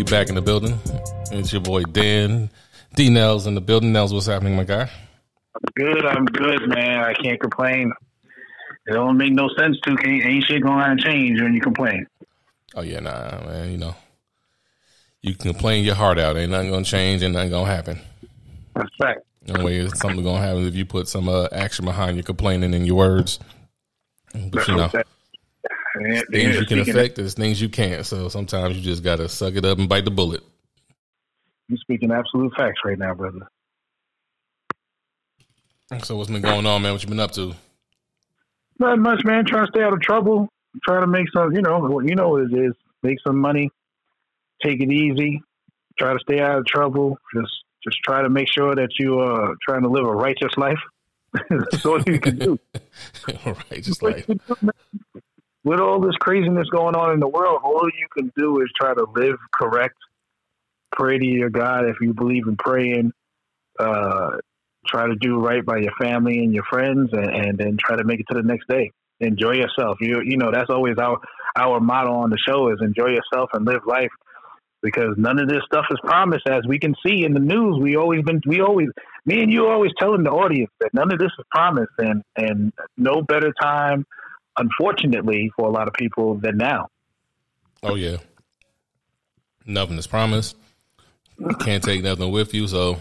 We back in the building. It's your boy Dan D Nels in the building. Nels, what's happening, my guy? I'm good. I'm good, man. I can't complain. It don't make no sense to. Ain't, ain't shit going to change when you complain. Oh yeah, nah, man. You know, you can complain your heart out. Ain't nothing gonna change. Ain't nothing gonna happen. That's. The only way something gonna happen if you put some uh, action behind your complaining and your words. But you know, things you can affect, there's things you can't. So sometimes you just gotta suck it up and bite the bullet. You're speaking absolute facts right now, brother. So what's been going on, man? What you been up to? Not much, man. Trying to stay out of trouble. Trying to make some, you know, what you know what it is. Make some money. Take it easy. Try to stay out of trouble. Just, just try to make sure that you are trying to live a righteous life. That's all you can do. righteous life. With all this craziness going on in the world, all you can do is try to live correct. Pray to your God if you believe in praying. Uh, try to do right by your family and your friends, and, and then try to make it to the next day. Enjoy yourself. You you know that's always our our motto on the show is enjoy yourself and live life because none of this stuff is promised as we can see in the news we always been we always me and you always telling the audience that none of this is promised and and no better time unfortunately for a lot of people than now oh yeah nothing is promised you can't take nothing with you so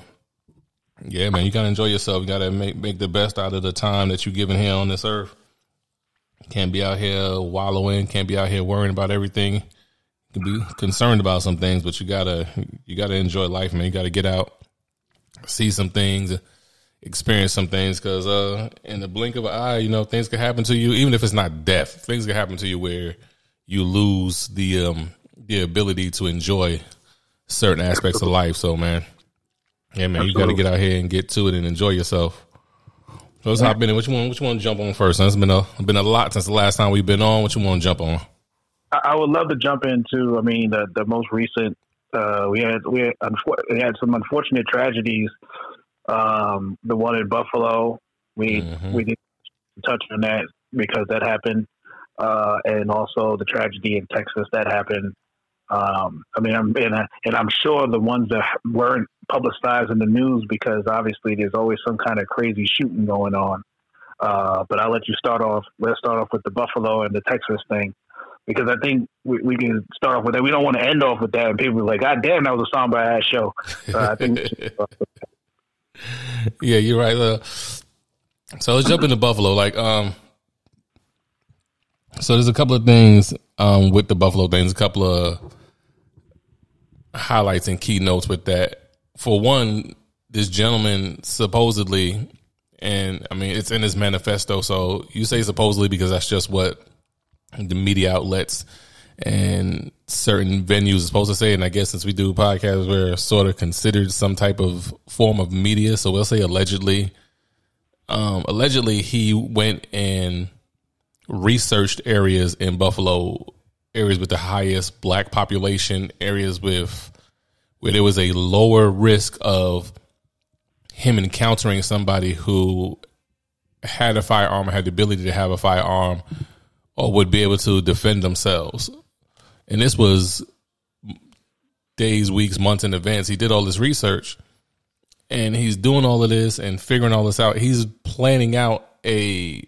yeah, man, you gotta enjoy yourself. You gotta make make the best out of the time that you're given here on this earth. Can't be out here wallowing. Can't be out here worrying about everything. You can be concerned about some things, but you gotta you gotta enjoy life, man. You gotta get out, see some things, experience some things. Because uh, in the blink of an eye, you know things can happen to you. Even if it's not death, things can happen to you where you lose the um the ability to enjoy certain aspects of life. So, man yeah, man, you got to get out here and get to it and enjoy yourself. So let's hop in. Which one? Which one jump on first? It's been a been a lot since the last time we've been on. Which one want to jump on? I would love to jump into. I mean, the the most recent. Uh, we had we had, we had some unfortunate tragedies. Um, the one in Buffalo, we mm-hmm. we didn't touch on that because that happened, uh, and also the tragedy in Texas that happened. Um, I mean, I'm and, I, and I'm sure the ones that weren't publicized in the news because obviously there's always some kind of crazy shooting going on. Uh, but I'll let you start off. Let's start off with the Buffalo and the Texas thing because I think we, we can start off with that. We don't want to end off with that, and people are like, "God damn, that was a somber ass show." Uh, I think. yeah, you're right. Uh, so let's jump into Buffalo. Like, um, so there's a couple of things um, with the Buffalo things. A couple of highlights and keynotes with that for one, this gentleman supposedly, and I mean, it's in his manifesto. So you say supposedly because that's just what the media outlets and certain venues are supposed to say. And I guess since we do podcasts, we're sort of considered some type of form of media. So we'll say allegedly. Um, allegedly, he went and researched areas in Buffalo, areas with the highest black population, areas with where there was a lower risk of him encountering somebody who had a firearm or had the ability to have a firearm or would be able to defend themselves. And this was days, weeks, months in advance. He did all this research and he's doing all of this and figuring all this out. He's planning out a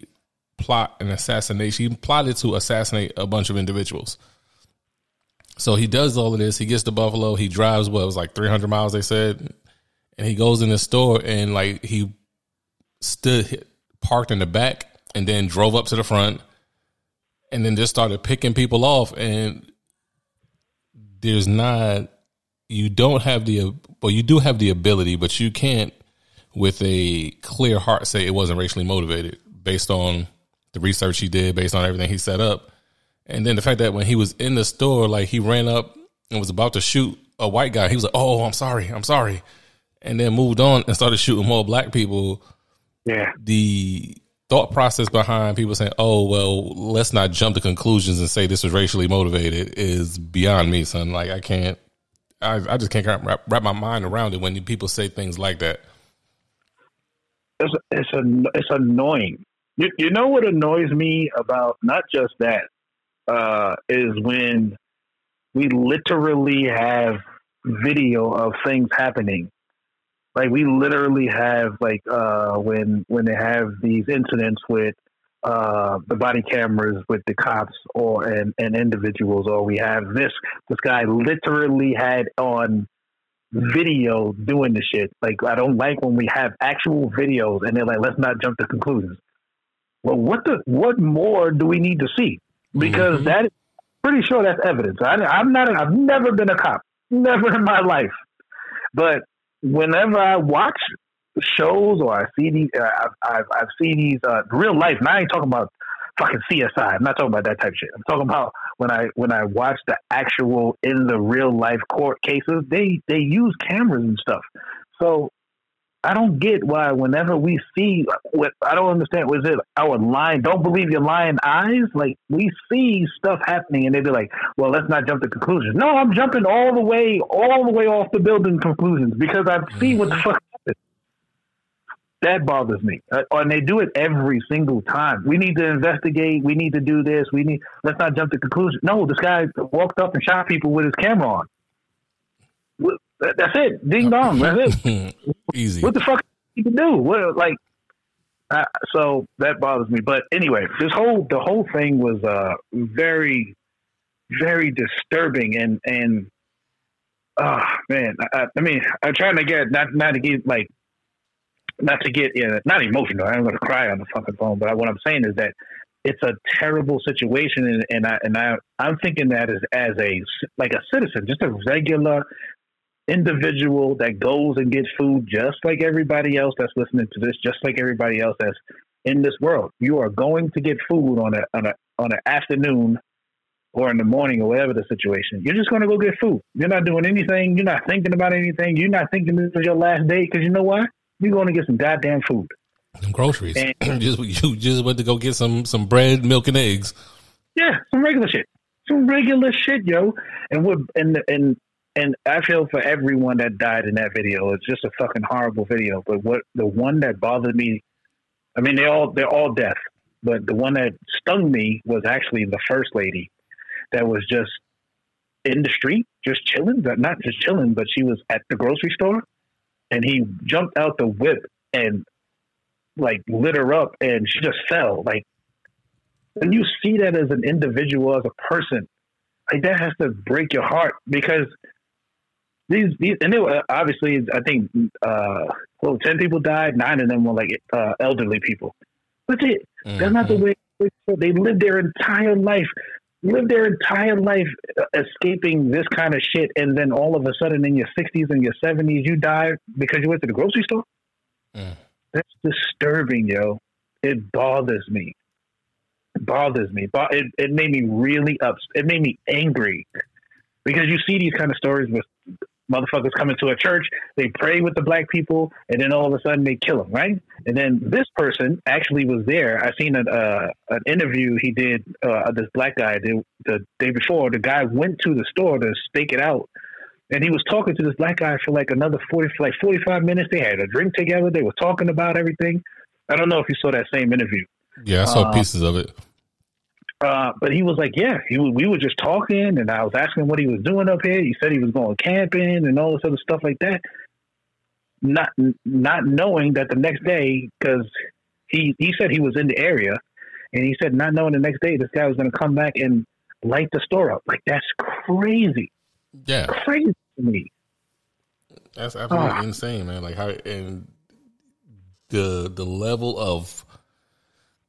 plot, an assassination. He plotted to assassinate a bunch of individuals. So he does all of this. He gets to Buffalo. He drives what it was like 300 miles, they said, and he goes in the store and like he stood parked in the back and then drove up to the front and then just started picking people off. And there's not you don't have the well, you do have the ability, but you can't with a clear heart say it wasn't racially motivated based on the research he did, based on everything he set up. And then the fact that when he was in the store, like he ran up and was about to shoot a white guy, he was like, "Oh, I'm sorry, I'm sorry," and then moved on and started shooting more black people. Yeah, the thought process behind people saying, "Oh, well, let's not jump to conclusions and say this was racially motivated," is beyond me, son. Like I can't, I, I just can't wrap, wrap my mind around it when people say things like that. It's it's a, it's annoying. You, you know what annoys me about not just that, uh, is when we literally have video of things happening. Like we literally have like uh, when when they have these incidents with uh, the body cameras with the cops or and, and individuals, or we have this this guy literally had on video doing the shit. Like I don't like when we have actual videos and they're like, let's not jump to conclusions. Well, what the what more do we need to see? Because mm-hmm. that pretty sure that's evidence. I, I'm not. I've never been a cop, never in my life. But whenever I watch shows or I see these, uh, I've, I've, seen these uh, real life. Now I ain't talking about fucking CSI. I'm not talking about that type of shit. I'm talking about when I when I watch the actual in the real life court cases. They they use cameras and stuff. So I don't get why whenever we see what I don't understand was it our lying don't believe your lying eyes? Like we see stuff happening and they be like well let's not jump to conclusions. No I'm jumping all the way all the way off the building conclusions because I see what the fuck happened. That bothers me. Uh, and they do it every single time. We need to investigate. We need to do this. We need let's not jump to conclusions. No this guy walked up and shot people with his camera on that's it. Ding dong. That's it. Easy. What the fuck you can do? What like? Uh, so that bothers me. But anyway, this whole the whole thing was uh very, very disturbing and and oh man, I, I mean, I'm trying to get not not to get like not to get you know, not emotional. I'm going to cry on the fucking phone. But what I'm saying is that it's a terrible situation, and, and I and I I'm thinking that as as a like a citizen, just a regular individual that goes and gets food just like everybody else that's listening to this, just like everybody else that's in this world. You are going to get food on a on a on an afternoon or in the morning or whatever the situation. You're just going to go get food. You're not doing anything. You're not thinking about anything. You're not thinking this is your last day because you know why? You're going to get some goddamn food. Some groceries. And, just you just went to go get some some bread, milk, and eggs. Yeah, some regular shit. Some regular shit, yo. And what and and and I feel for everyone that died in that video. It's just a fucking horrible video. But what the one that bothered me, I mean, they all they're all death. But the one that stung me was actually the first lady, that was just in the street, just chilling, not just chilling, but she was at the grocery store, and he jumped out the whip and like lit her up, and she just fell. Like when you see that as an individual, as a person, like that has to break your heart because these, these and they were obviously I think uh well ten people died, nine of them were like uh, elderly people. That's it. Mm-hmm. That's not the mm-hmm. way they lived their entire life, lived their entire life uh, escaping this kind of shit, and then all of a sudden in your sixties and your seventies you die because you went to the grocery store. Mm. That's disturbing, yo. It bothers me. It bothers me. It, it made me really upset. It made me angry because you see these kind of stories with motherfuckers come into a church, they pray with the black people, and then all of a sudden they kill them, right? And then this person actually was there. I seen an uh, an interview he did. Uh, this black guy the, the day before. The guy went to the store to stake it out, and he was talking to this black guy for like another forty, like forty five minutes. They had a drink together. They were talking about everything. I don't know if you saw that same interview. Yeah, I saw uh, pieces of it. Uh, but he was like, yeah, he we were just talking, and I was asking what he was doing up here. He said he was going camping and all this other stuff like that. Not not knowing that the next day, because he he said he was in the area, and he said not knowing the next day this guy was going to come back and light the store up. Like that's crazy. Yeah, crazy to me. That's absolutely uh, insane, man. Like how and the the level of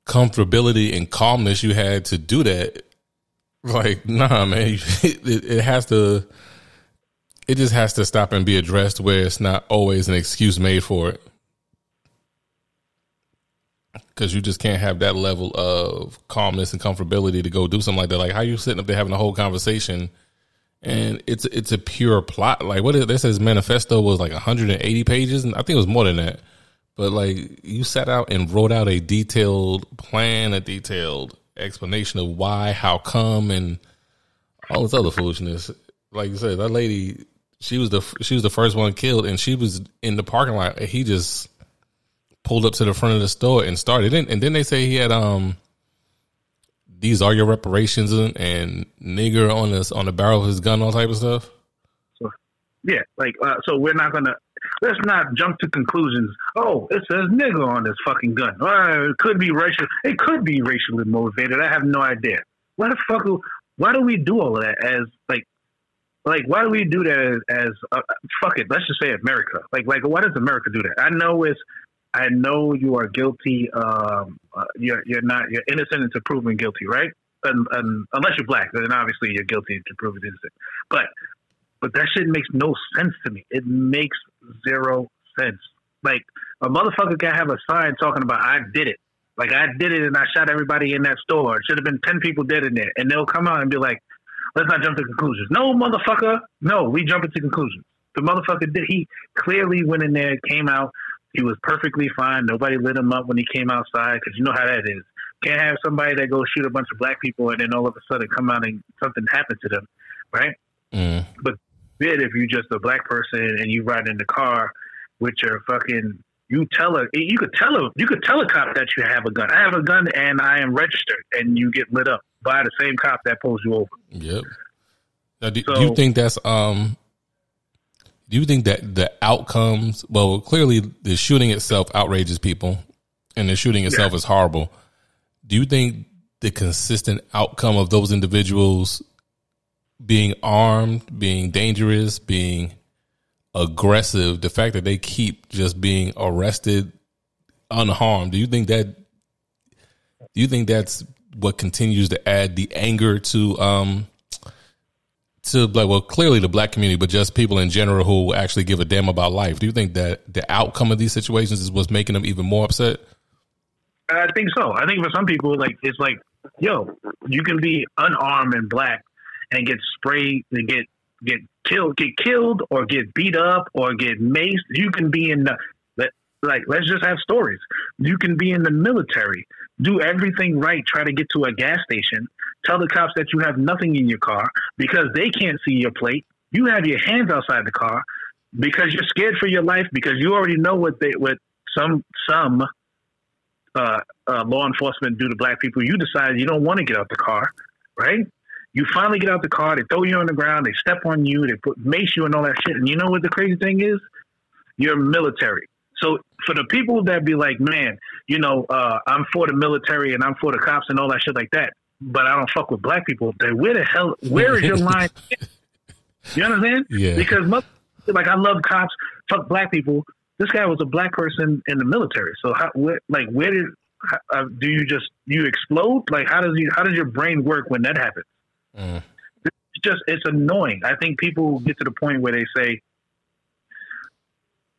comfortability and calmness you had to do that. Like, nah, man, it, it has to, it just has to stop and be addressed where it's not always an excuse made for it. Cause you just can't have that level of calmness and comfortability to go do something like that. Like how you sitting up there having a whole conversation and it's it's a pure plot. Like what is this? His manifesto was like 180 pages, and I think it was more than that. But like you sat out and wrote out a detailed plan, a detailed explanation of why, how come, and all this other foolishness. Like you said, that lady, she was the she was the first one killed, and she was in the parking lot. And he just pulled up to the front of the store and started. And, and then they say he had um these are your reparations and, and nigger on this on the barrel of his gun, all type of stuff. Yeah, like uh, so we're not gonna let's not jump to conclusions. Oh, it says nigger on this fucking gun. It could be racial. It could be racially motivated. I have no idea. Why the fuck? Why do we do all of that as like? Like, why do we do that as, as uh, fuck it? Let's just say America. Like, like, why does America do that? I know it's I know you are guilty. Um, uh, you're you're not you're innocent until proven guilty, right? And, and, unless you're black, then obviously you're guilty until proven innocent. But but that shit makes no sense to me. It makes zero sense. Like a motherfucker can have a sign talking about I did it. Like I did it and I shot everybody in that store. It should have been ten people dead in there, and they'll come out and be like, "Let's not jump to conclusions." No, motherfucker. No, we jump into conclusions. The motherfucker did. He clearly went in there, came out, he was perfectly fine. Nobody lit him up when he came outside because you know how that is. Can't have somebody that goes shoot a bunch of black people and then all of a sudden come out and something happened to them, right? Mm. But bid if you're just a black person and you ride in the car with your fucking you tell a you could tell a you could tell a cop that you have a gun. I have a gun and I am registered, and you get lit up by the same cop that pulls you over. Yep. Now, do, so, do you think that's um do you think that the outcomes, well, clearly the shooting itself outrages people and the shooting itself yeah. is horrible. Do you think the consistent outcome of those individuals being armed, being dangerous, being aggressive, the fact that they keep just being arrested unharmed, do you think that do you think that's what continues to add the anger to um to like well clearly the black community but just people in general who actually give a damn about life? Do you think that the outcome of these situations is what's making them even more upset? I think so. I think for some people like it's like yo you can be unarmed and black and get sprayed and get get killed get killed or get beat up or get maced you can be in the like let's just have stories you can be in the military do everything right try to get to a gas station Tell the cops that you have nothing in your car because they can't see your plate. You have your hands outside the car because you're scared for your life because you already know what they what some some uh, uh, law enforcement do to black people. You decide you don't want to get out the car, right? You finally get out the car. They throw you on the ground. They step on you. They put mace you and all that shit. And you know what the crazy thing is? You're military. So for the people that be like, man, you know, uh, I'm for the military and I'm for the cops and all that shit like that but I don't fuck with black people. Then where the hell? Where is your line? you understand? Yeah. Because like I love cops. Fuck black people. This guy was a black person in the military. So how? Where, like where did? How, uh, do you just you explode? Like how does you how does your brain work when that happens? Mm. It's just it's annoying. I think people get to the point where they say.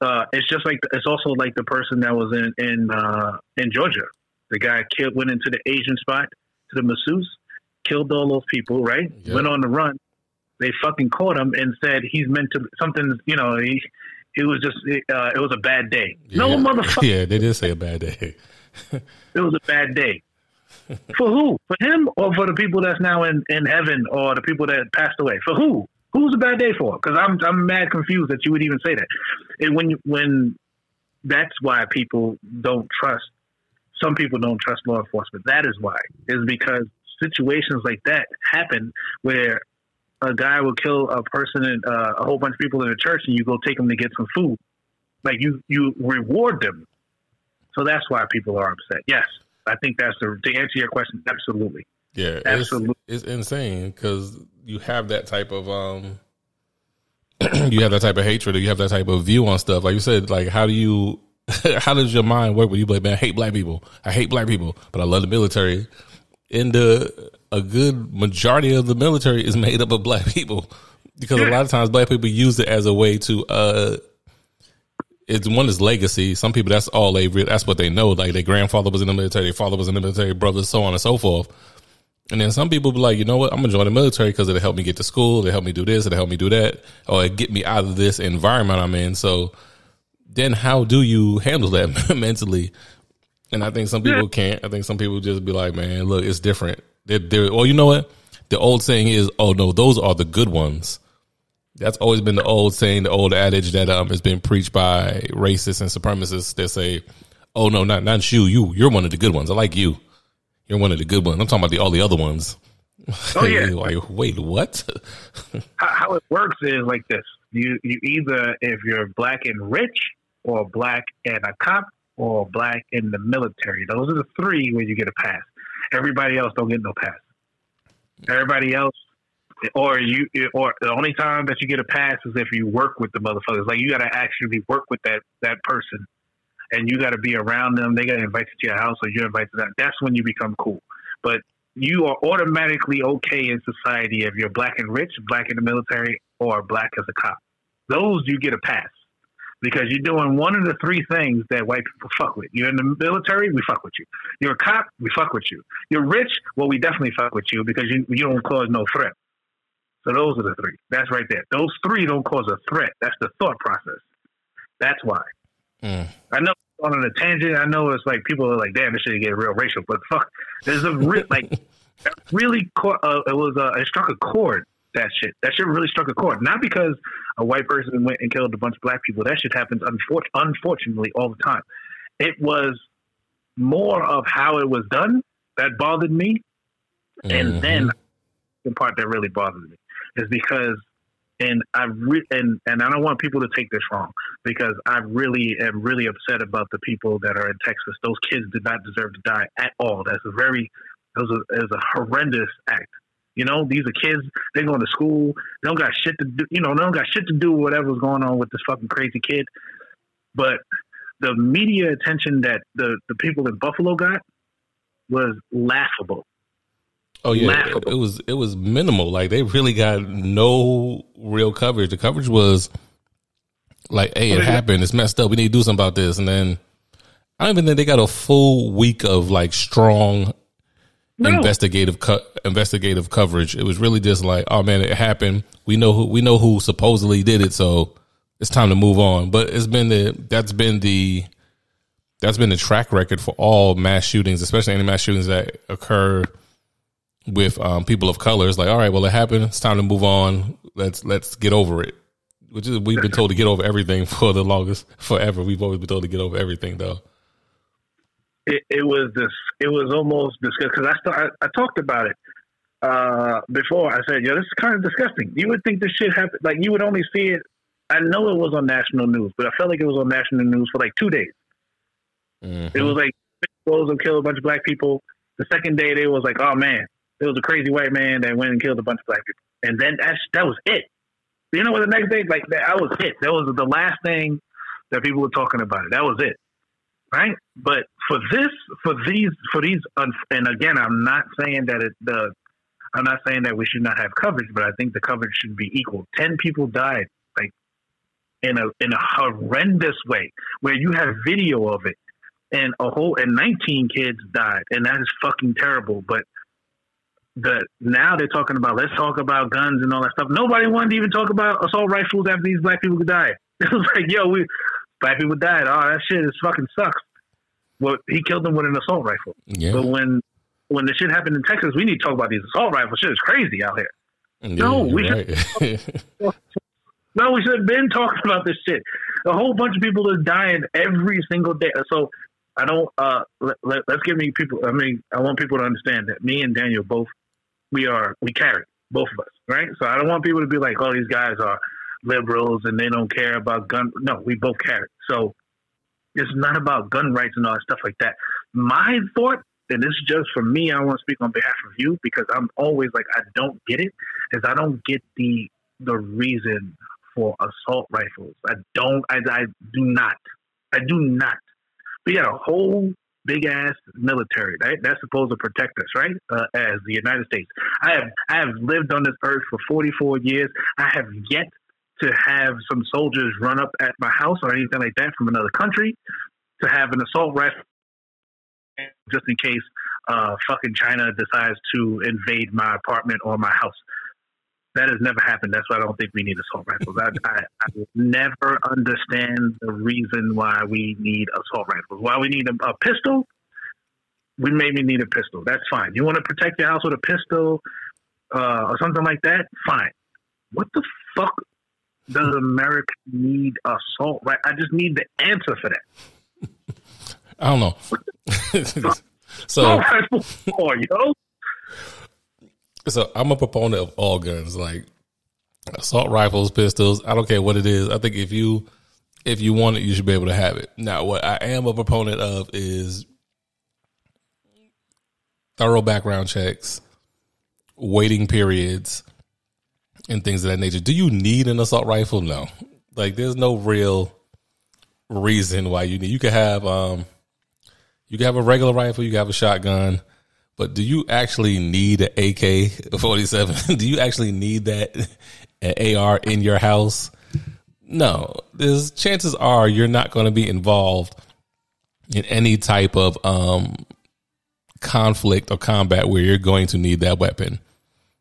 Uh, it's just like it's also like the person that was in in uh, in Georgia. The guy killed went into the Asian spot to the masseuse, killed all those people, right? Yep. Went on the run. They fucking caught him and said he's meant to something. You know, he it was just uh, it was a bad day. Yeah. No motherfucker. Yeah, they did say a bad day. it was a bad day. For who? For him or for the people that's now in, in heaven or the people that passed away? For who? Who's a bad day for? Because I'm I'm mad confused that you would even say that. And when when that's why people don't trust some people don't trust law enforcement. That is why. Is because situations like that happen where a guy will kill a person and uh, a whole bunch of people in a church, and you go take them to get some food. Like you, you reward them. So that's why people are upset. Yes, I think that's the to answer your question. Absolutely. Yeah, absolutely. It's, it's insane because you have that type of um, you have that type of hatred, or you have that type of view on stuff. Like you said, like how do you how does your mind work when you like, man, I hate black people. I hate black people, but I love the military. And the a good majority of the military is made up of black people because a lot of times black people use it as a way to uh it's one is legacy. Some people that's all they that's what they know. Like their grandfather was in the military, their father was in the military, brothers, so on and so forth. And then some people be like, you know what, I'm gonna join the military because it'll help me get to school, it'll help me do this, it'll help me do that, or it get me out of this environment I'm in. So then how do you handle that mentally? And I think some people can't. I think some people just be like, man, look, it's different. They're, they're, well, you know what? The old saying is, oh no, those are the good ones. That's always been the old saying, the old adage that um has been preached by racists and supremacists that say, oh no, not not you, you, you're one of the good ones. I like you. you're one of the good ones. I'm talking about the all the other ones. Oh yeah. like wait, what? how, how, it works is like this: you you either if you're black and rich, or black and a cop, or black in the military. Those are the three where you get a pass. Everybody else don't get no pass. Everybody else, or you, or the only time that you get a pass is if you work with the motherfuckers. Like you got to actually work with that that person, and you got to be around them. They got to invite you to your house, or you're invited to that. That's when you become cool. But you are automatically okay in society if you're black and rich, black in the military, or black as a cop. Those you get a pass because you're doing one of the three things that white people fuck with. You're in the military, we fuck with you. You're a cop, we fuck with you. You're rich, well, we definitely fuck with you because you, you don't cause no threat. So those are the three. That's right there. Those three don't cause a threat. That's the thought process. That's why. Mm. I know on a tangent. I know it's like people are like, "Damn, this shit get real racial," but fuck, there's a re- like really uh, it was uh, it struck a chord that shit. That shit really struck a chord. Not because a white person went and killed a bunch of black people. That shit happens unfor- unfortunately all the time. It was more of how it was done that bothered me. Mm-hmm. And then the part that really bothered me is because and I re- and and I don't want people to take this wrong because I really am really upset about the people that are in Texas. Those kids did not deserve to die at all. That's a very it was a, it was a horrendous act. You know, these are kids. They're going to school. They don't got shit to do. You know, they don't got shit to do whatever's going on with this fucking crazy kid. But the media attention that the the people in Buffalo got was laughable. Oh yeah, laughable. it was it was minimal. Like they really got no real coverage. The coverage was like, "Hey, it happened. It's messed up. We need to do something about this." And then I don't even think they got a full week of like strong no. investigative co- investigative coverage. It was really just like, oh man, it happened. We know who we know who supposedly did it, so it's time to move on. But it's been the that's been the that's been the track record for all mass shootings, especially any mass shootings that occur with um, people of color. It's like, all right, well, it happened. It's time to move on. Let's let's get over it. Which is we've been told to get over everything for the longest forever. We've always been told to get over everything, though it, it was this. It was almost disgusting because I, st- I, I talked about it uh, before. I said, "Yo, this is kind of disgusting." You would think this shit happened. Like you would only see it. I know it was on national news, but I felt like it was on national news for like two days. Mm-hmm. It was like and killed a bunch of black people. The second day, they was like, "Oh man, it was a crazy white man that went and killed a bunch of black people," and then that that was it. You know what? The next day, like that, I was it. That was the last thing that people were talking about. That was it right? But for this, for these, for these, and again, I'm not saying that it, the, I'm not saying that we should not have coverage, but I think the coverage should be equal. Ten people died, like in a in a horrendous way, where you have video of it, and a whole and 19 kids died, and that is fucking terrible. But the now they're talking about let's talk about guns and all that stuff. Nobody wanted to even talk about assault rifles after these black people died. It was like, yo, we black people died. Oh, that shit is fucking sucks. Well, he killed them with an assault rifle. Yeah. But when when the shit happened in Texas, we need to talk about these assault rifles. Shit is crazy out here. Yeah, no, we right. should. no, we should have been talking about this shit. A whole bunch of people are dying every single day. So I don't. Uh, let, let, let's give me people. I mean, I want people to understand that me and Daniel both we are we carry both of us, right? So I don't want people to be like, "Oh, these guys are liberals and they don't care about gun." No, we both carry. So it's not about gun rights and all that stuff like that. My thought, and this is just for me, I want to speak on behalf of you because I'm always like, I don't get it, is I don't get the the reason for assault rifles. I don't. I, I do not. I do not. We got a whole big ass military, right? That's supposed to protect us, right? Uh, as the United States. I have I have lived on this earth for 44 years. I have yet to have some soldiers run up at my house or anything like that from another country, to have an assault rifle just in case uh, fucking China decides to invade my apartment or my house. That has never happened. That's why I don't think we need assault rifles. I, I, I never understand the reason why we need assault rifles. Why we need a, a pistol? We maybe need a pistol. That's fine. You want to protect your house with a pistol uh, or something like that? Fine. What the fuck does America need assault? Right? I just need the answer for that. I don't know. So, for, yo. So I'm a proponent of all guns, like assault rifles, pistols. I don't care what it is. I think if you if you want it, you should be able to have it. Now, what I am a proponent of is thorough background checks, waiting periods, and things of that nature. Do you need an assault rifle? No. Like, there's no real reason why you need. You could have um, you can have a regular rifle, you can have a shotgun, but do you actually need an AK forty seven? Do you actually need that an AR in your house? No. There's chances are you're not going to be involved in any type of um conflict or combat where you're going to need that weapon.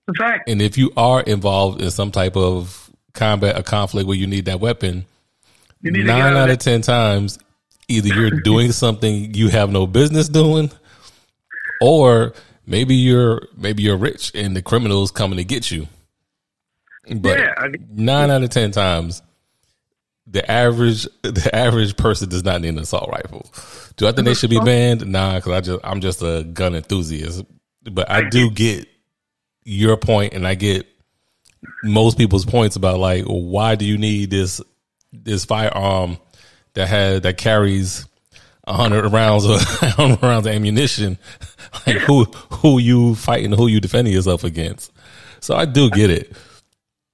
In fact, And if you are involved in some type of combat or conflict where you need that weapon, need nine out out of of ten times, either you're doing something you have no business doing, or maybe you're maybe you're rich and the criminals coming to get you. But Yeah, I- nine out of ten times, the average the average person does not need an assault rifle. Do I think they should be banned? Nah, because I just I'm just a gun enthusiast. But I do get your point, and I get most people's points about like why do you need this this firearm that has that carries hundred rounds of rounds of ammunition? Like who who you fighting? Who you defending yourself against? So I do get it.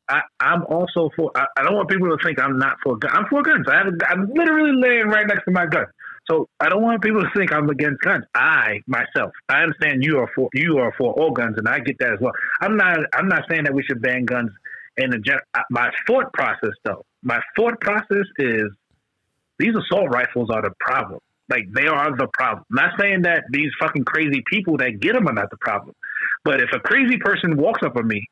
I, I'm also for. I, I don't want people to think I'm not for. gun- I'm for guns. I have, a- I'm literally laying right next to my gun. So I don't want people to think I'm against guns. I myself, I understand you are for you are for all guns, and I get that as well. I'm not. I'm not saying that we should ban guns. Uh, my thought process, though, my thought process is these assault rifles are the problem. Like they are the problem. not saying that these fucking crazy people that get them are not the problem, but if a crazy person walks up on me,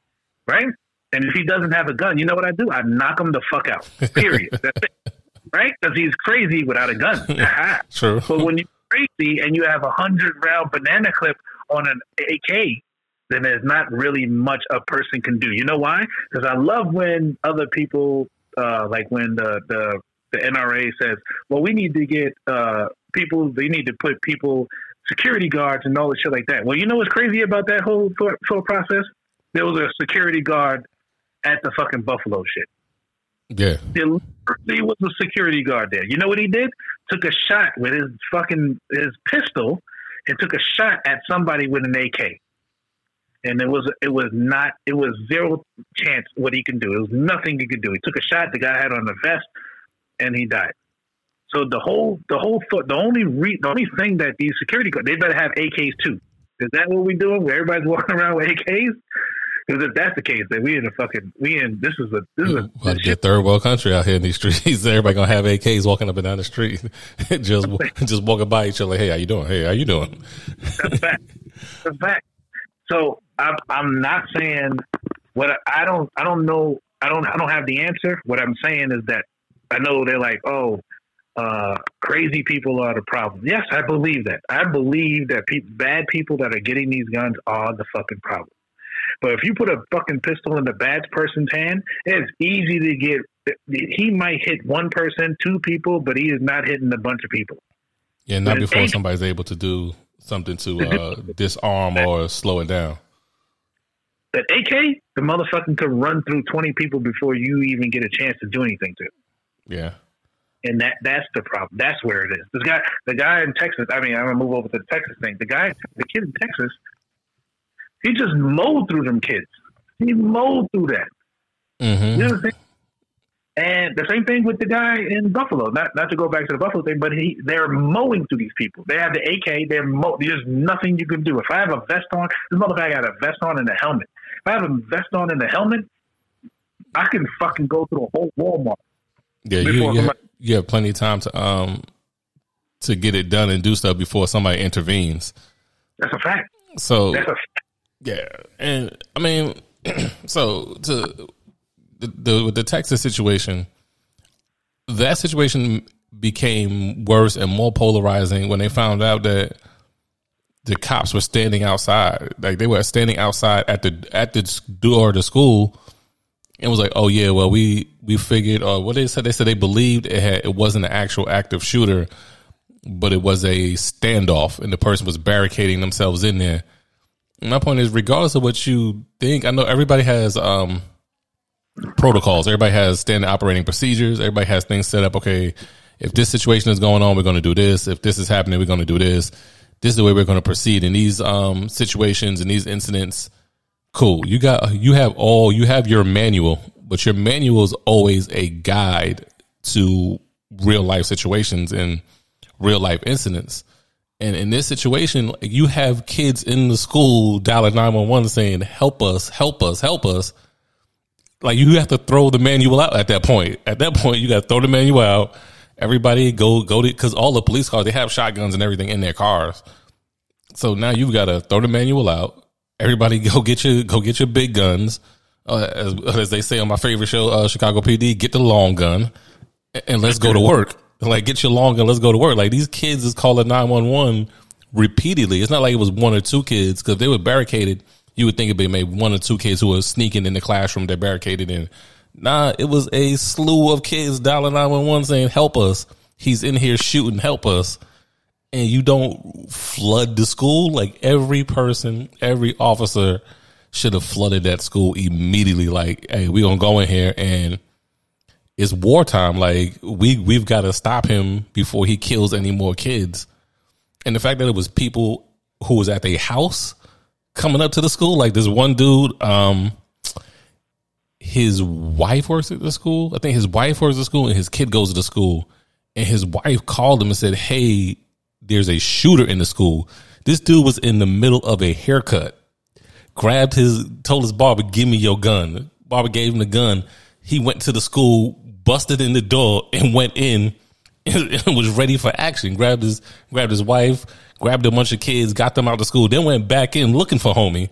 right, and if he doesn't have a gun, you know what I do? I knock him the fuck out. Period. That's it. Right? Because he's crazy without a gun. True. But when you're crazy and you have a hundred round banana clip on an AK, then there's not really much a person can do. You know why? Because I love when other people, uh, like when the, the the NRA says, "Well, we need to get uh, people. They need to put people, security guards, and all the shit like that." Well, you know what's crazy about that whole thought, thought process? There was a security guard at the fucking Buffalo shit. Yeah. There literally was a security guard there. You know what he did? Took a shot with his fucking his pistol and took a shot at somebody with an AK. And it was it was not it was zero chance what he can do. It was nothing he could do. He took a shot. The guy had on a vest, and he died. So the whole the whole thought the only re, the only thing that these security guards they better have AKs too. Is that what we're doing? Where everybody's walking around with AKs? Because if that's the case, then we in a fucking we in this is a this is a Well, third world country out here in these streets. Everybody gonna have AKs walking up and down the street, just just walking by each other. Like, hey, how you doing? Hey, how you doing? That's fact. That's fact. So I'm I'm not saying what I, I don't I don't know I don't I don't have the answer. What I'm saying is that I know they're like oh uh, crazy people are the problem. Yes, I believe that. I believe that pe- bad people that are getting these guns are the fucking problem. But if you put a fucking pistol in the bad person's hand, it's easy to get. He might hit one person, two people, but he is not hitting a bunch of people. Yeah, not But before AK somebody's able to do something to uh, disarm or slow it down. That AK, the motherfucker could run through twenty people before you even get a chance to do anything to. it. Yeah, And that that's the problem. That's where it is. This guy, the guy in Texas. I mean, I'm gonna move over to the Texas thing. The guy, the kid in Texas, he just mowed through them kids. He mowed through that. hmm You know what I'm saying? And the same thing with the guy in Buffalo. Not not to go back to the Buffalo thing, but he they're mowing through these people. They have the AK. They're mow. There's nothing you can do. If I have a vest on, this motherfucker got a vest on and a helmet. If I have a vest on and a helmet, I can fucking go through a whole Walmart. Yeah. You you have, you have plenty of time to um to get it done and do stuff before somebody intervenes. That's a fact. So a Yeah, and I mean, so to the, the with the Texas situation, that situation became worse and more polarizing when they found out that the cops were standing outside, like they were standing outside at the at the door of the school, and was like, "Oh yeah, well we we figured, or what they said, they said they believed it had it wasn't an actual active shooter." but it was a standoff and the person was barricading themselves in there. my point is, regardless of what you think, I know everybody has um, protocols. Everybody has standard operating procedures. Everybody has things set up. Okay, if this situation is going on, we're going to do this. If this is happening, we're going to do this. This is the way we're going to proceed in these um, situations and these incidents. Cool. You got you have all you have your manual, but your manual is always a guide to real life situations and real life incidents. And in this situation, you have kids in the school dialing 911 saying, help us, help us, help us. Like you have to throw the manual out at that point. At that point, you got to throw the manual out. Everybody go, go to, cause all the police cars, they have shotguns and everything in their cars. So now you've got to throw the manual out. Everybody go get your, go get your big guns. Uh, as, as, they say on my favorite show, uh, Chicago PD, get the long gun and let's go to work. Like, get your long gun, let's go to work. Like, these kids is calling 911 repeatedly. It's not like it was one or two kids, because they were barricaded, you would think it'd be maybe one or two kids who were sneaking in the classroom they're barricaded in. Nah, it was a slew of kids dialing 911 saying, help us. He's in here shooting, help us. And you don't flood the school. Like, every person, every officer should have flooded that school immediately. Like, hey, we're gonna go in here and it's wartime. Like we we've got to stop him before he kills any more kids. And the fact that it was people who was at their house coming up to the school, like this one dude, um, his wife works at the school. I think his wife works at the school, and his kid goes to the school. And his wife called him and said, "Hey, there's a shooter in the school." This dude was in the middle of a haircut. Grabbed his, told his barber, "Give me your gun." Barber gave him the gun. He went to the school, busted in the door and went in and was ready for action. Grabbed his grabbed his wife, grabbed a bunch of kids, got them out of school, then went back in looking for homie.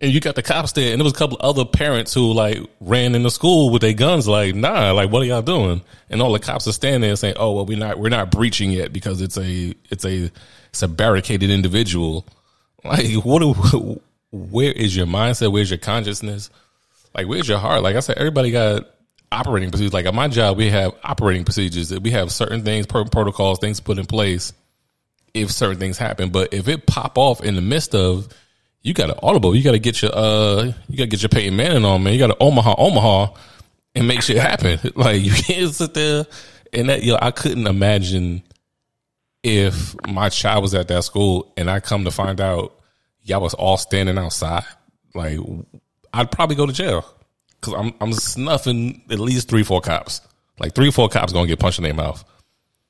And you got the cops there, and there was a couple other parents who like ran in the school with their guns, like, nah, like what are y'all doing? And all the cops are standing there saying, Oh, well, we're not we're not breaching yet because it's a it's a it's a barricaded individual. Like, what do, where is your mindset? Where's your consciousness? Like, where's your heart? Like I said, everybody got operating procedures. Like at my job, we have operating procedures. We have certain things, protocols, things put in place if certain things happen. But if it pop off in the midst of, you got to audible. You got to get your uh, you got to get your Peyton Manning on, man. You got to Omaha, Omaha, and make shit happen. Like you can't sit there and that. Yo, I couldn't imagine if my child was at that school and I come to find out y'all was all standing outside. Like I'd probably go to jail because I'm I'm snuffing at least three four cops. Like three four cops gonna get punched in their mouth.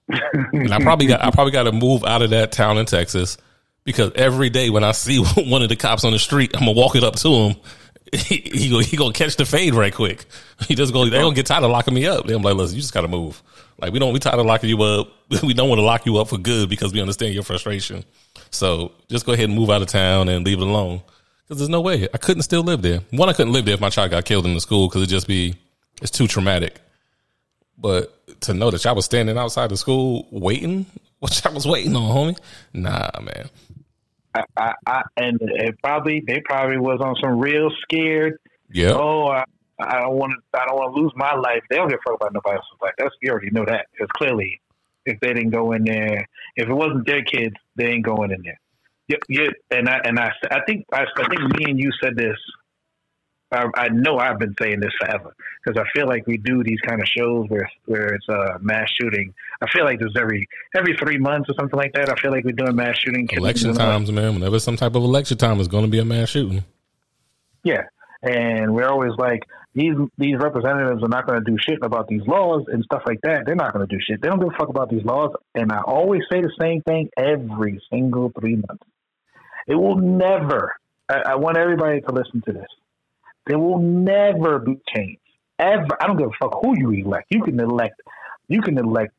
and I probably got I probably got to move out of that town in Texas because every day when I see one of the cops on the street, I'm gonna walk it up to him. He he, go, he gonna catch the fade right quick. He just go. They gonna get tired of locking me up. They're like, listen, you just gotta move. Like we don't we tired of locking you up. We don't want to lock you up for good because we understand your frustration. So just go ahead and move out of town and leave it alone. Because there's no way I couldn't still live there. One, I couldn't live there if my child got killed in the school because it just be it's too traumatic. But to know that y'all was standing outside the school waiting, what y'all was waiting on, homie? Nah, man. I, I, I, and it probably they probably was on some real scared. Yeah. Oh, I, I don't want to. I don't want to lose my life. They don't give a fuck about nobody else's life. That's you already know that because clearly, if they didn't go in there, if it wasn't their kids, they ain't going in there. Yeah, yeah, and I and I, I think I, I think me and you said this. I, I know I've been saying this forever because I feel like we do these kind of shows where where it's a mass shooting. I feel like there's every every three months or something like that. I feel like we're doing mass shooting. Election times, man. Whenever some type of election time is going to be a mass shooting. Yeah, and we're always like these these representatives are not going to do shit about these laws and stuff like that. They're not going to do shit. They don't give a fuck about these laws. And I always say the same thing every single three months. It will never, I, I want everybody to listen to this. There will never be change. Ever. I don't give a fuck who you elect. You can elect, you can elect,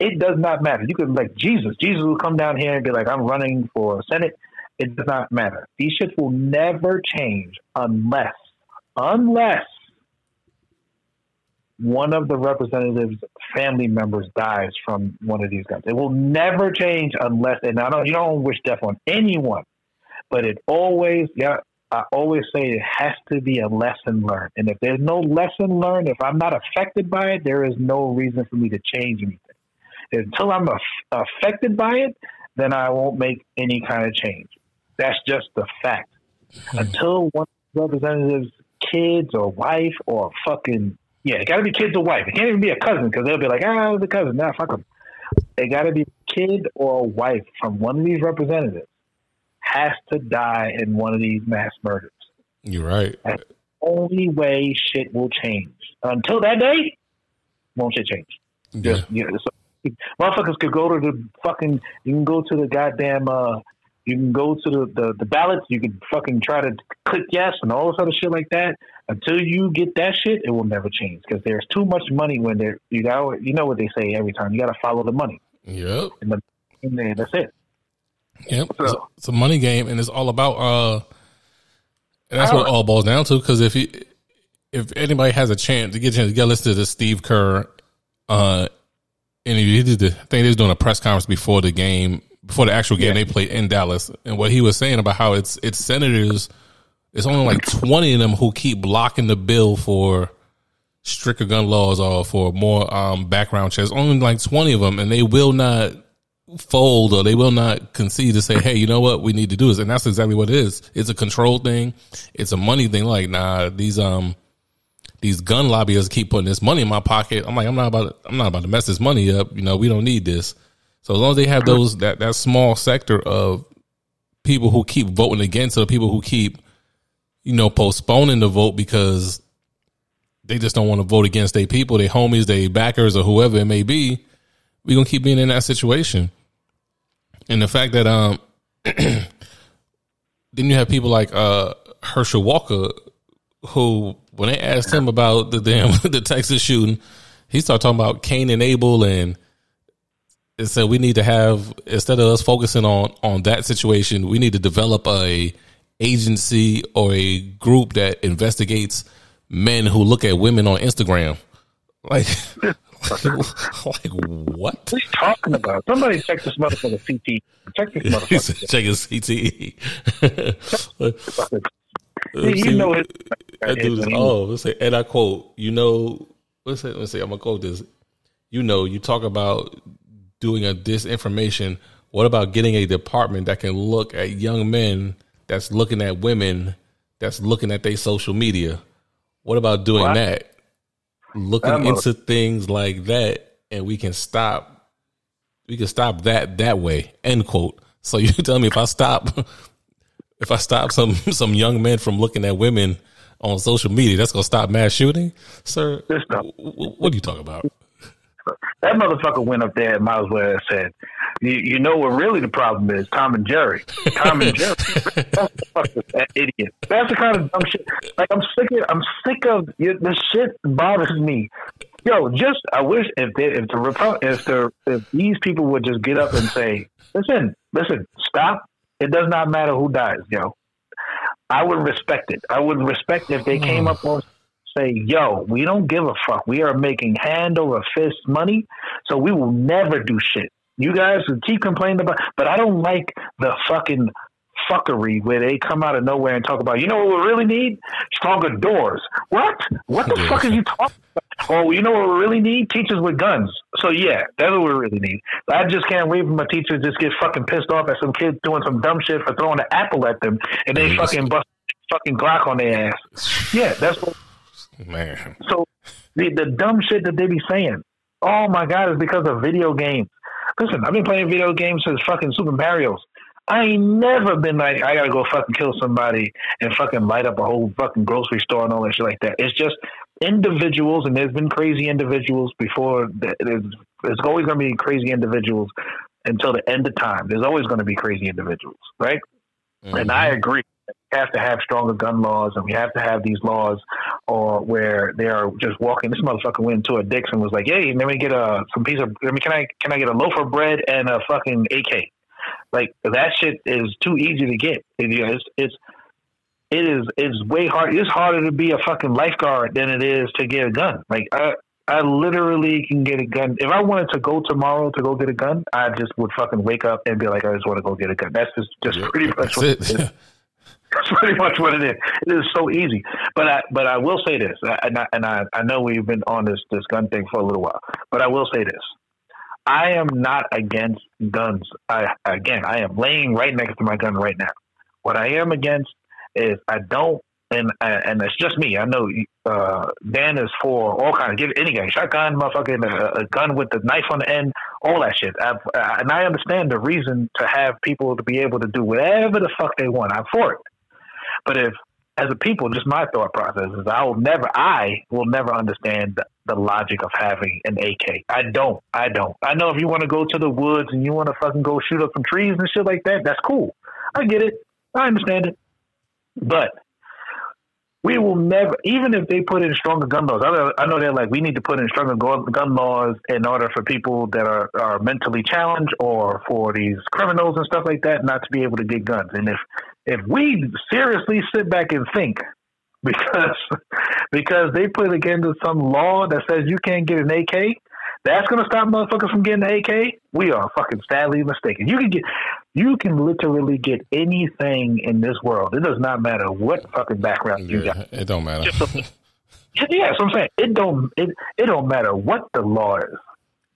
it does not matter. You can elect Jesus. Jesus will come down here and be like, I'm running for Senate. It does not matter. These shits will never change unless, unless one of the representatives' family members dies from one of these guns. It will never change unless, and I don't, you don't wish death on anyone but it always, yeah, I always say it has to be a lesson learned. And if there's no lesson learned, if I'm not affected by it, there is no reason for me to change anything. Until I'm aff- affected by it, then I won't make any kind of change. That's just the fact. Mm-hmm. Until one representatives, kids or wife or fucking yeah, it got to be kids or wife. It can't even be a cousin because they'll be like, ah, it was a cousin. Nah, fuck them. It got to be a kid or a wife from one of these representatives has to die in one of these mass murders. You're right. That's the only way shit will change. Until that day, won't shit change? Yeah. Just, so, motherfuckers could go to the fucking. You can go to the goddamn. uh You can go to the, the the ballots. You can fucking try to click yes and all this other shit like that. Until you get that shit, it will never change because there's too much money when there. You got you know what they say every time. You got to follow the money. Yep. And, the, and that's it. Yep. So, it's, a money game, and it's all about. uh And that's what it all boils down to. Because if you, if anybody has a chance to get a chance to get listen to the Steve Kerr, uh, interview, he did the, thing think he was doing a press conference before the game, before the actual game yeah. they played in Dallas, and what he was saying about how it's it's senators it's only like 20 of them who keep blocking the bill for stricter gun laws or for more um, background checks. Only like 20 of them, and they will not fold or they will not concede to say, hey, you know what, we need to do this. And that's exactly what it is. It's a control thing. It's a money thing. Like, nah, these, um, these gun lobbyists keep putting this money in my pocket. I'm like, I'm not about, I'm not about to mess this money up. You know, we don't need this. So as long as they have those, that, that small sector of people who keep voting against or people who keep you know, postponing the vote because they just don't want to vote against their people, their homies, their backers, or whoever it may be, we're gonna keep being in that situation. And the fact that um then you have people like uh Herschel Walker who when they asked him about the damn the Texas shooting, he started talking about Cain and Abel and said we need to have instead of us focusing on on that situation, we need to develop a agency or a group that investigates men who look at women on Instagram. Like, like what? What are you talking about? Somebody check this motherfucker CT. Check this motherfucker. check his CTE. you know it. oh, let's say, and I quote, you know, let's say, let's say, I'm gonna quote this. You know, you talk about doing a disinformation. What about getting a department that can look at young men that's looking at women that's looking at their social media. What about doing what? that? Looking into things like that, and we can stop. We can stop that that way. End quote. So you tell me if I stop, if I stop some some young men from looking at women on social media, that's gonna stop mass shooting, sir. What are you talking about? That motherfucker went up there and might as well said, you, you know what really the problem is? Tom and Jerry. Tom and Jerry. that idiot. That's the kind of dumb shit. Like I'm sick of. I'm sick of you, this shit. Bothers me. Yo, just I wish if they, if the if the if these people would just get up and say, listen, listen, stop. It does not matter who dies, yo. I would respect it. I would respect if they came up on say, yo, we don't give a fuck. We are making hand over fist money, so we will never do shit. You guys keep complaining about, but I don't like the fucking fuckery where they come out of nowhere and talk about, you know what we really need? Stronger doors. What? What the fuck are you talking about? Oh, you know what we really need? Teachers with guns. So yeah, that's what we really need. I just can't wait for my teachers just get fucking pissed off at some kids doing some dumb shit for throwing an apple at them and they fucking bust fucking Glock on their ass. Yeah, that's what Man. So the the dumb shit that they be saying, oh my god, is because of video games. Listen, I've been playing video games since fucking Super Mario's. I ain't never been like I gotta go fucking kill somebody and fucking light up a whole fucking grocery store and all that shit like that. It's just individuals, and there's been crazy individuals before. There's, there's always gonna be crazy individuals until the end of time. There's always gonna be crazy individuals, right? Mm-hmm. And I agree we have to have stronger gun laws and we have to have these laws or where they are just walking this motherfucker went to a Dick's and was like, Hey, let me get a some piece of I mean can I can I get a loaf of bread and a fucking AK? Like that shit is too easy to get. It, you know, it's it's it is it's way hard it's harder to be a fucking lifeguard than it is to get a gun. Like I I literally can get a gun. If I wanted to go tomorrow to go get a gun, I just would fucking wake up and be like, I just want to go get a gun. That's just, just yep, pretty much what it is. That's pretty much what it is. It is so easy. But I but I will say this, and I, and I, I know we've been on this this gun thing for a little while, but I will say this. I am not against guns. I, again, I am laying right next to my gun right now. What I am against is I don't, and and it's just me. I know uh, Dan is for all kinds. Of give any guy shotgun, motherfucking a, a, gun with the knife on the end, all that shit. I've, and I understand the reason to have people to be able to do whatever the fuck they want. I'm for it. But if as a people, just my thought process is I will never, I will never understand the, the, logic of having an AK. I don't. I don't. I know if you want to go to the woods and you want to fucking go shoot up some trees and shit like that, that's cool. I get it. I understand it. But we will never, even if they put in stronger gun laws. I know, they're like, we need to put in stronger gun laws in order for people that are, are mentally challenged or for these criminals and stuff like that not to be able to get guns. And if if we seriously sit back and think because because they put against some law that says you can't get an AK, that's gonna stop motherfuckers from getting an AK. We are fucking sadly mistaken. You can get you can literally get anything in this world. It does not matter what fucking background you got. It don't matter. yeah, so I'm saying it don't it it don't matter what the law is.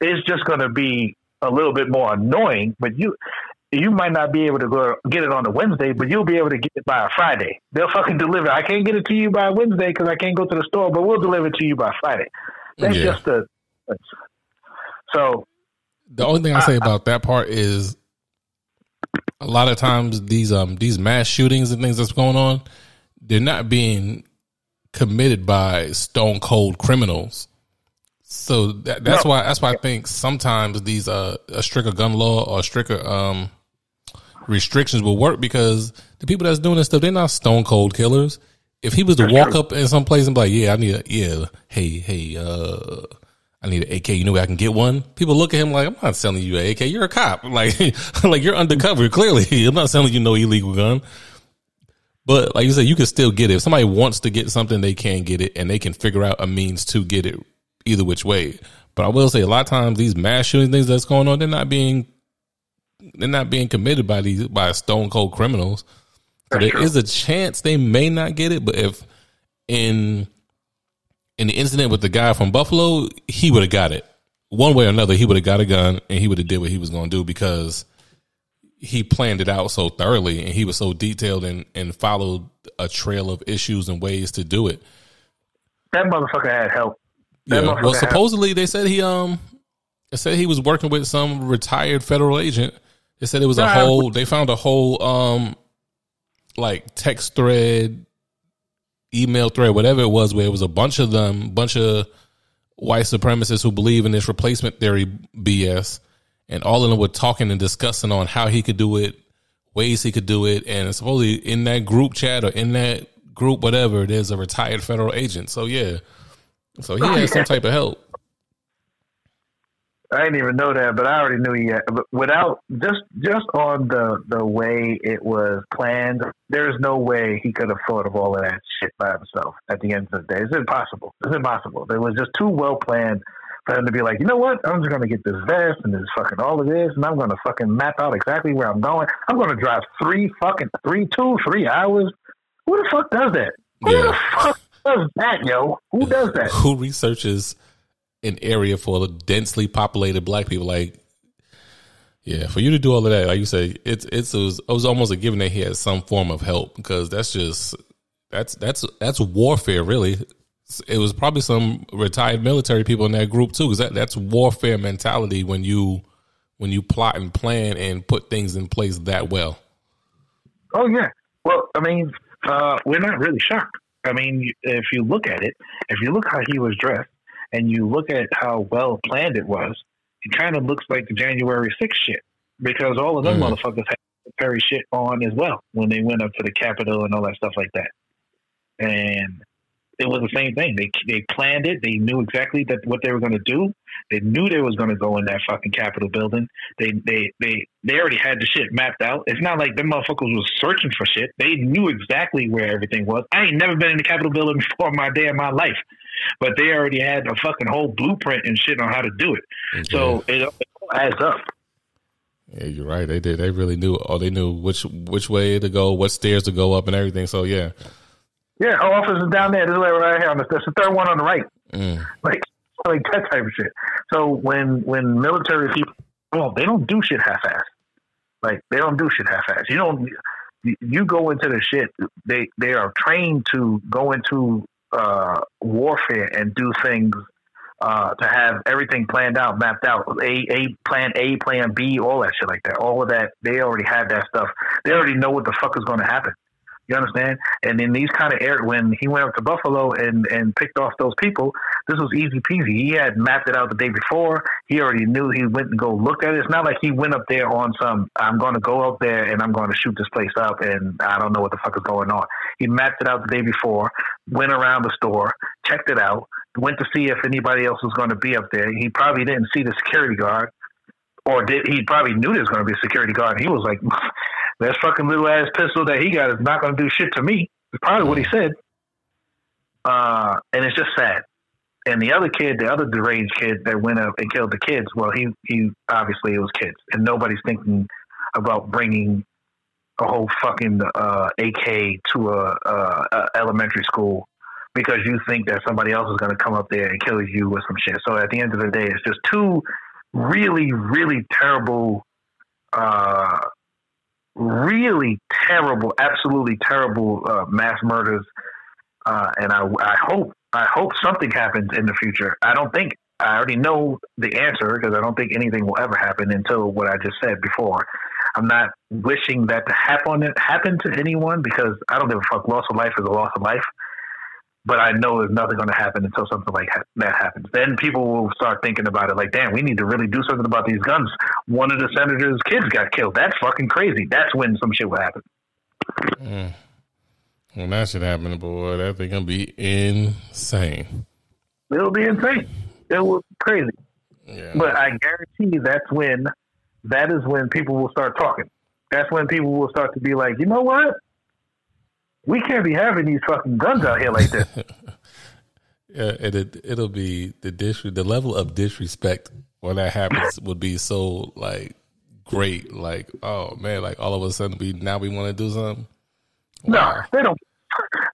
It's just gonna be a little bit more annoying, but you you might not be able to go get it on a Wednesday, but you'll be able to get it by a Friday. They'll fucking deliver. I can't get it to you by Wednesday because I can't go to the store, but we'll deliver it to you by Friday. That's yeah. just a. So. The only thing I say I, about that part is, a lot of times these um these mass shootings and things that's going on, they're not being committed by stone cold criminals. So that, that's no. why that's why I think sometimes these uh a stricter gun law or stricter um restrictions will work because the people that's doing this stuff, they're not stone cold killers. If he was to walk up in some place and be like, "Yeah, I need a yeah, hey, hey, uh, I need an AK. You know where I can get one?" People look at him like, "I'm not selling you an AK. You're a cop. Like, like you're undercover. Clearly, I'm not selling you no illegal gun." But like you said, you can still get it. If somebody wants to get something, they can get it, and they can figure out a means to get it either which way. But I will say, a lot of times these mass shooting things that's going on, they're not being they're not being committed by these by stone cold criminals. So there is a chance they may not get it, but if in in the incident with the guy from Buffalo, he would have got it one way or another. He would have got a gun and he would have did what he was going to do because he planned it out so thoroughly and he was so detailed and and followed a trail of issues and ways to do it. That motherfucker had help. That yeah. Well, supposedly they said he um, they said he was working with some retired federal agent they said it was a whole. They found a whole um, like text thread, email thread, whatever it was, where it was a bunch of them, bunch of white supremacists who believe in this replacement theory BS, and all of them were talking and discussing on how he could do it, ways he could do it, and supposedly in that group chat or in that group, whatever, there's a retired federal agent. So yeah, so he had some type of help. I didn't even know that, but I already knew he had. But without just just on the the way it was planned, there's no way he could have thought of all of that shit by himself. At the end of the day, it's impossible. It's impossible. It was just too well planned for him to be like, you know what? I'm just gonna get this vest and this fucking all of this, and I'm gonna fucking map out exactly where I'm going. I'm gonna drive three fucking three two three hours. Who the fuck does that? Who yeah. the fuck does that, yo? Who does that? Who researches? An area for densely populated black people. Like, yeah, for you to do all of that, like you say, it's it's it was, it was almost a given that he had some form of help because that's just that's that's that's warfare, really. It was probably some retired military people in that group too, because that, that's warfare mentality when you when you plot and plan and put things in place that well. Oh yeah, well, I mean, uh, we're not really shocked. I mean, if you look at it, if you look how he was dressed, and you look at how well planned it was, it kind of looks like the January 6th shit because all of them mm. motherfuckers had Perry shit on as well when they went up to the Capitol and all that stuff like that. And it was the same thing. They they planned it. They knew exactly that what they were going to do. They knew they was going to go in that fucking Capitol building. They they they they already had the shit mapped out. It's not like them motherfuckers was searching for shit. They knew exactly where everything was. I ain't never been in the Capitol building before my day of my life but they already had a fucking whole blueprint and shit on how to do it. Yeah. So it, it adds up. Yeah, you're right. They did. They really knew. Oh, they knew which which way to go, what stairs to go up, and everything. So yeah. Yeah, our office is down there. This way right here. On the, that's the third one on the right. Mm. Like like that type of shit. So when when military people, well, they don't do shit half ass. Like they don't do shit half ass. You don't. You go into the shit. They they are trained to go into uh, warfare and do things uh, to have everything planned out, mapped out. A A plan A, plan B, all that shit like that. All of that. They already had that stuff. They already know what the fuck is going to happen. You understand? And in these kind of areas, when he went up to Buffalo and and picked off those people, this was easy peasy. He had mapped it out the day before. He already knew he went and go look at it. It's not like he went up there on some. I'm going to go out there and I'm going to shoot this place up, and I don't know what the fuck is going on. He mapped it out the day before, went around the store, checked it out, went to see if anybody else was going to be up there. He probably didn't see the security guard, or did he probably knew there was going to be a security guard. he was like, "That fucking little ass pistol that he got is not going to do shit to me." It's probably what he said. Uh, and it's just sad. And the other kid, the other deranged kid that went up and killed the kids, well, he he obviously it was kids, and nobody's thinking about bringing a whole fucking uh, AK to a, a, a elementary school because you think that somebody else is going to come up there and kill you or some shit. So at the end of the day, it's just two really, really terrible, uh, really terrible, absolutely terrible uh, mass murders. Uh, and I, I hope, I hope something happens in the future. I don't think I already know the answer because I don't think anything will ever happen until what I just said before. I'm not wishing that to happen happen to anyone because I don't give a fuck. Loss of life is a loss of life but I know there's nothing going to happen until something like that happens. Then people will start thinking about it like, damn, we need to really do something about these guns. One of the senator's kids got killed. That's fucking crazy. That's when some shit will happen. Mm. When that shit happen, boy, that thing gonna be insane. It'll be insane. It will be crazy. Yeah. But I guarantee that's when that is when people will start talking. That's when people will start to be like, you know what? We can't be having these fucking guns out here like this. yeah, it, it'll be the dis the level of disrespect when that happens would be so like great. Like, oh man, like all of a sudden we now we want to do something. Wow. No, they don't.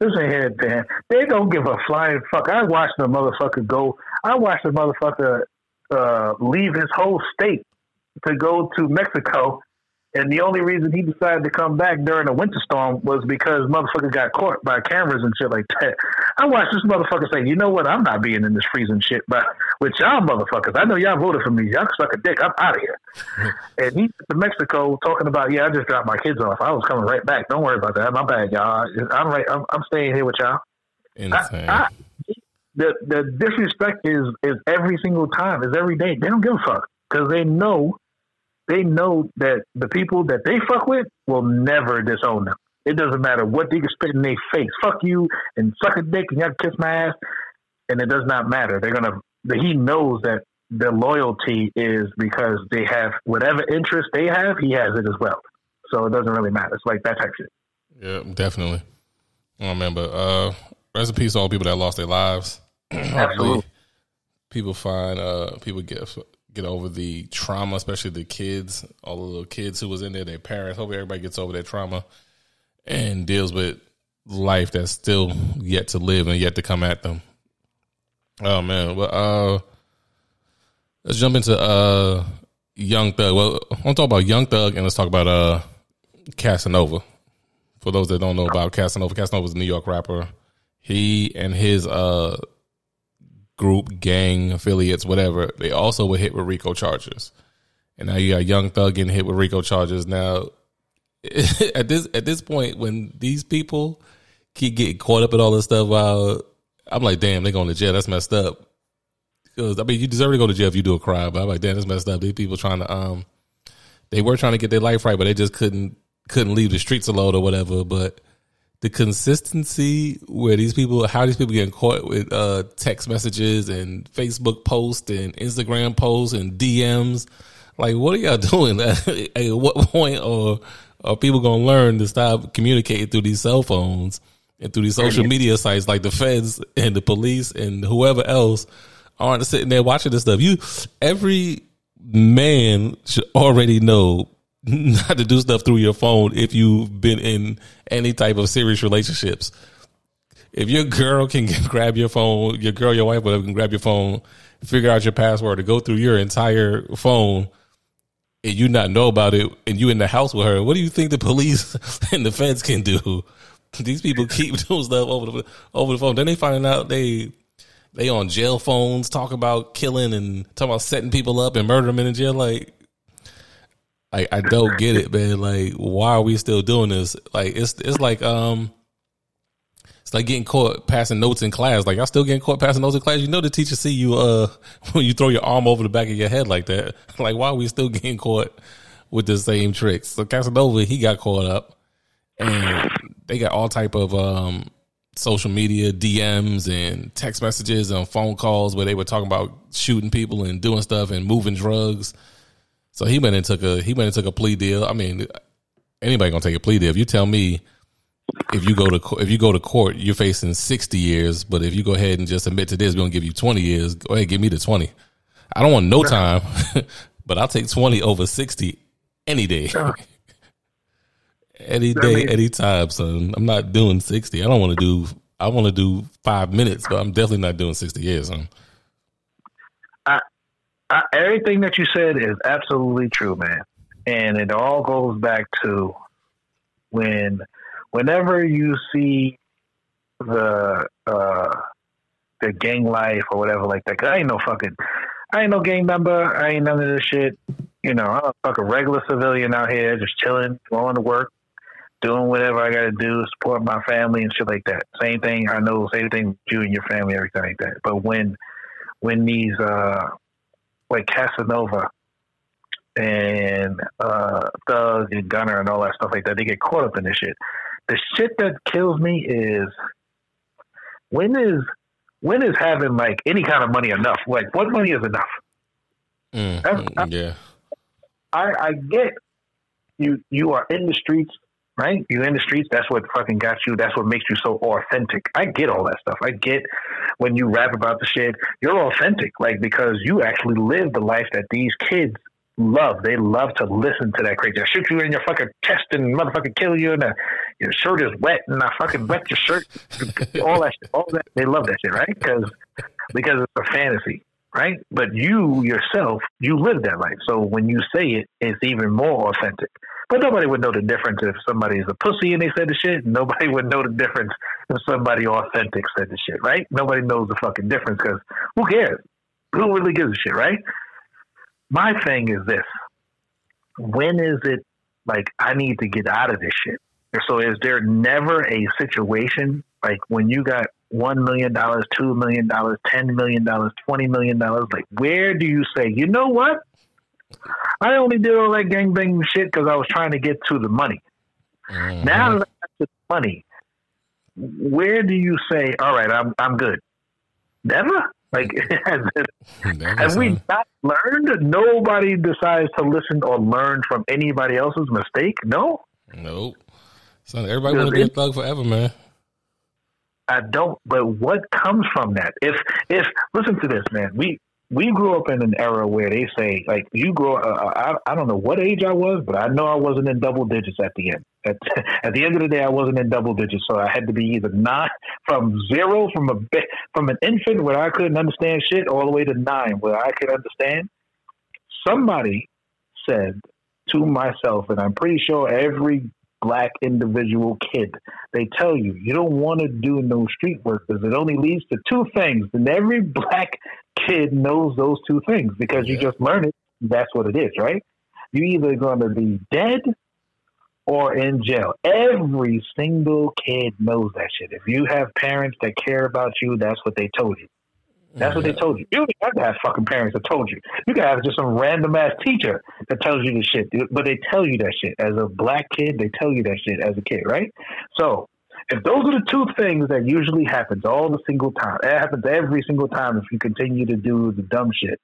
Listen here, Dan. They don't give a flying fuck. I watched the motherfucker go. I watched the motherfucker uh, leave his whole state to go to Mexico and the only reason he decided to come back during a winter storm was because motherfucker got caught by cameras and shit like that. I watched this motherfucker say, you know what, I'm not being in this freezing shit, but with y'all motherfuckers, I know y'all voted for me. Y'all suck a dick. I'm out of here. and he to Mexico talking about, yeah, I just dropped my kids off. I was coming right back. Don't worry about that. My bad, y'all. I'm right. I'm, I'm staying here with y'all. Insane. I, I, the the disrespect is is every single time. Is every day. They don't give a fuck because they know they know that the people that they fuck with will never disown them. It doesn't matter what they can spit in their face. Fuck you and suck a dick and you to kiss my ass. And it does not matter. They're gonna. He knows that the loyalty is because they have whatever interest they have. He has it as well. So it doesn't really matter. It's like that type shit. Yeah, definitely. Man, but uh, rest in peace to all people that lost their lives. Absolutely. people find uh people get get over the trauma, especially the kids, all the little kids who was in there, their parents. Hopefully, everybody gets over that trauma and deals with life that's still yet to live and yet to come at them. Oh man, well, uh, let's jump into uh, Young Thug. Well, I want to talk about Young Thug and let's talk about uh, Casanova. For those that don't know about Casanova, Casanova is a New York rapper. He and his uh group, gang, affiliates, whatever, they also were hit with RICO charges. And now you got Young Thug getting hit with RICO charges. Now, at this at this point, when these people keep getting caught up in all this stuff, while I'm like, damn, they're going to jail. That's messed up. Because I mean, you deserve to go to jail if you do a crime. But I'm like, damn, that's messed up. These people trying to um, they were trying to get their life right, but they just couldn't couldn't leave the streets alone or whatever. But the consistency where these people, how these people getting caught with uh, text messages and Facebook posts and Instagram posts and DMs. Like, what are y'all doing? At what point are, are people going to learn to stop communicating through these cell phones and through these social media sites like the feds and the police and whoever else aren't sitting there watching this stuff? You, every man should already know not to do stuff through your phone if you've been in any type of serious relationships. If your girl can grab your phone, your girl, your wife, whatever, can grab your phone, figure out your password to go through your entire phone and you not know about it and you in the house with her, what do you think the police and the feds can do? These people keep doing stuff over the over the phone. Then they find out they they on jail phones talk about killing and talking about setting people up and murdering them in jail. Like, I I don't get it, man. Like, why are we still doing this? Like, it's it's like um it's like getting caught passing notes in class. Like I still getting caught passing notes in class. You know the teacher see you uh when you throw your arm over the back of your head like that. Like why are we still getting caught with the same tricks? So Casanova he got caught up, and they got all type of um social media DMs and text messages and phone calls where they were talking about shooting people and doing stuff and moving drugs. So he went and took a he went and took a plea deal. I mean, anybody gonna take a plea deal? If you tell me if you go to if you go to court, you're facing sixty years. But if you go ahead and just admit to this, we're gonna give you twenty years. Go ahead, give me the twenty. I don't want no time, but I'll take twenty over sixty any day. any day, any time, son. I'm not doing sixty. I don't want to do. I want to do five minutes, but I'm definitely not doing sixty years. Son. I, everything that you said is absolutely true, man, and it all goes back to when whenever you see the uh, the gang life or whatever like that, cause I ain't no fucking, I ain't no gang member. I ain't none of this shit. You know, I'm a fucking regular civilian out here, just chilling, going to work, doing whatever I got to do, support my family and shit like that. Same thing. I know, same thing with you and your family, everything like that. But when when these uh, like Casanova and uh, Thug and Gunna and all that stuff like that, they get caught up in this shit the shit that kills me is when is when is having like any kind of money enough? Like what money is enough? Mm, I, yeah. I, I get you you are in the streets, right? You're in the streets, that's what fucking got you, that's what makes you so authentic. I get all that stuff. I get when you rap about the shit, you're authentic, like because you actually live the life that these kids love. They love to listen to that crazy. I shoot you in your fucking chest and motherfucking kill you, and uh, your shirt is wet, and I fucking wet your shirt. all that, shit, all that. They love that shit, right? Because because it's a fantasy, right? But you yourself, you live that life. So when you say it, it's even more authentic. But nobody would know the difference if somebody is a pussy and they said the shit. Nobody would know the difference if somebody authentic said the shit, right? Nobody knows the fucking difference because who cares? Who really gives a shit, right? my thing is this when is it like I need to get out of this shit? So is there never a situation like when you got one million dollars, two million dollars, ten million dollars, twenty million dollars? Like where do you say, you know what? I only did all that gang gangbang shit because I was trying to get to the money. Mm-hmm. Now that I got the money, where do you say, all right, I'm I'm good? Never. Like, has, have we not learned? Nobody decides to listen or learn from anybody else's mistake. No. Nope. So everybody want to be a thug forever, man. I don't. But what comes from that? If if listen to this, man. We we grew up in an era where they say like you grow. Uh, I I don't know what age I was, but I know I wasn't in double digits at the end. At, at the end of the day, I wasn't in double digits, so I had to be either nine from zero from a from an infant where I couldn't understand shit, all the way to nine where I could understand. Somebody said to myself, and I'm pretty sure every black individual kid. They tell you you don't want to do no street work because it only leads to two things. And every black kid knows those two things because yeah. you just learn it. That's what it is, right? You're either going to be dead or in jail. Every single kid knows that shit. If you have parents that care about you, that's what they told you. That's what they told you. You don't have to have fucking parents that told you. You can have just some random ass teacher that tells you the shit. But they tell you that shit. As a black kid, they tell you that shit as a kid, right? So if those are the two things that usually happens all the single time, it happens every single time if you continue to do the dumb shit,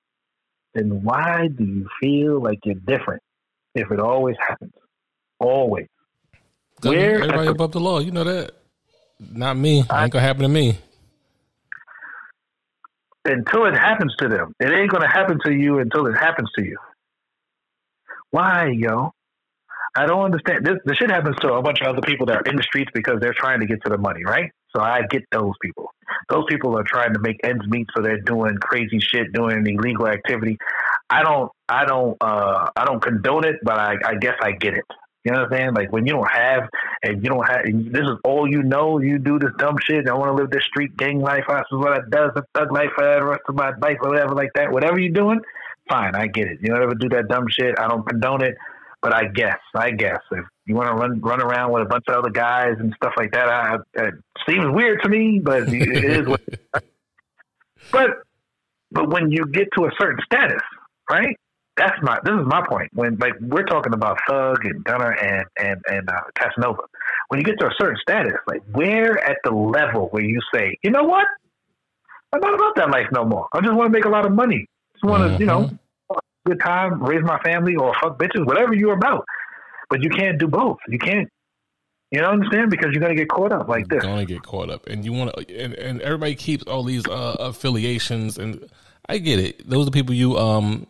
then why do you feel like you're different if it always happens? Always. Where everybody above the law, you know that. Not me. I, ain't gonna happen to me until it happens to them. It ain't going to happen to you until it happens to you. Why, yo? I don't understand. This, this shit happens to a bunch of other people that are in the streets because they're trying to get to the money, right? So I get those people. Those people are trying to make ends meet, so they're doing crazy shit, doing illegal activity. I don't, I don't, uh, I don't condone it, but I, I guess I get it. You know what I'm saying? Like when you don't have, and you don't have, this is all you know. You do this dumb shit. I want to live this street gang life. This is what I does. The thug life for the rest of my life, or whatever like that. Whatever you're doing, fine. I get it. You don't ever do that dumb shit. I don't condone it, but I guess, I guess if you want to run run around with a bunch of other guys and stuff like that, I, it seems weird to me, but it is. What, but but when you get to a certain status, right? That's my. This is my point. When like we're talking about Thug and Gunna and and and uh, Casanova, when you get to a certain status, like we're at the level where you say, you know what, I'm not about that life no more. I just want to make a lot of money. Just want to, mm-hmm. you know, mm-hmm. Good time, raise my family, or fuck bitches, whatever you're about. But you can't do both. You can't. You know understand? Because you're gonna get caught up like this. You're gonna get caught up, and you want to, and, and everybody keeps all these uh, affiliations, and I get it. Those are people you um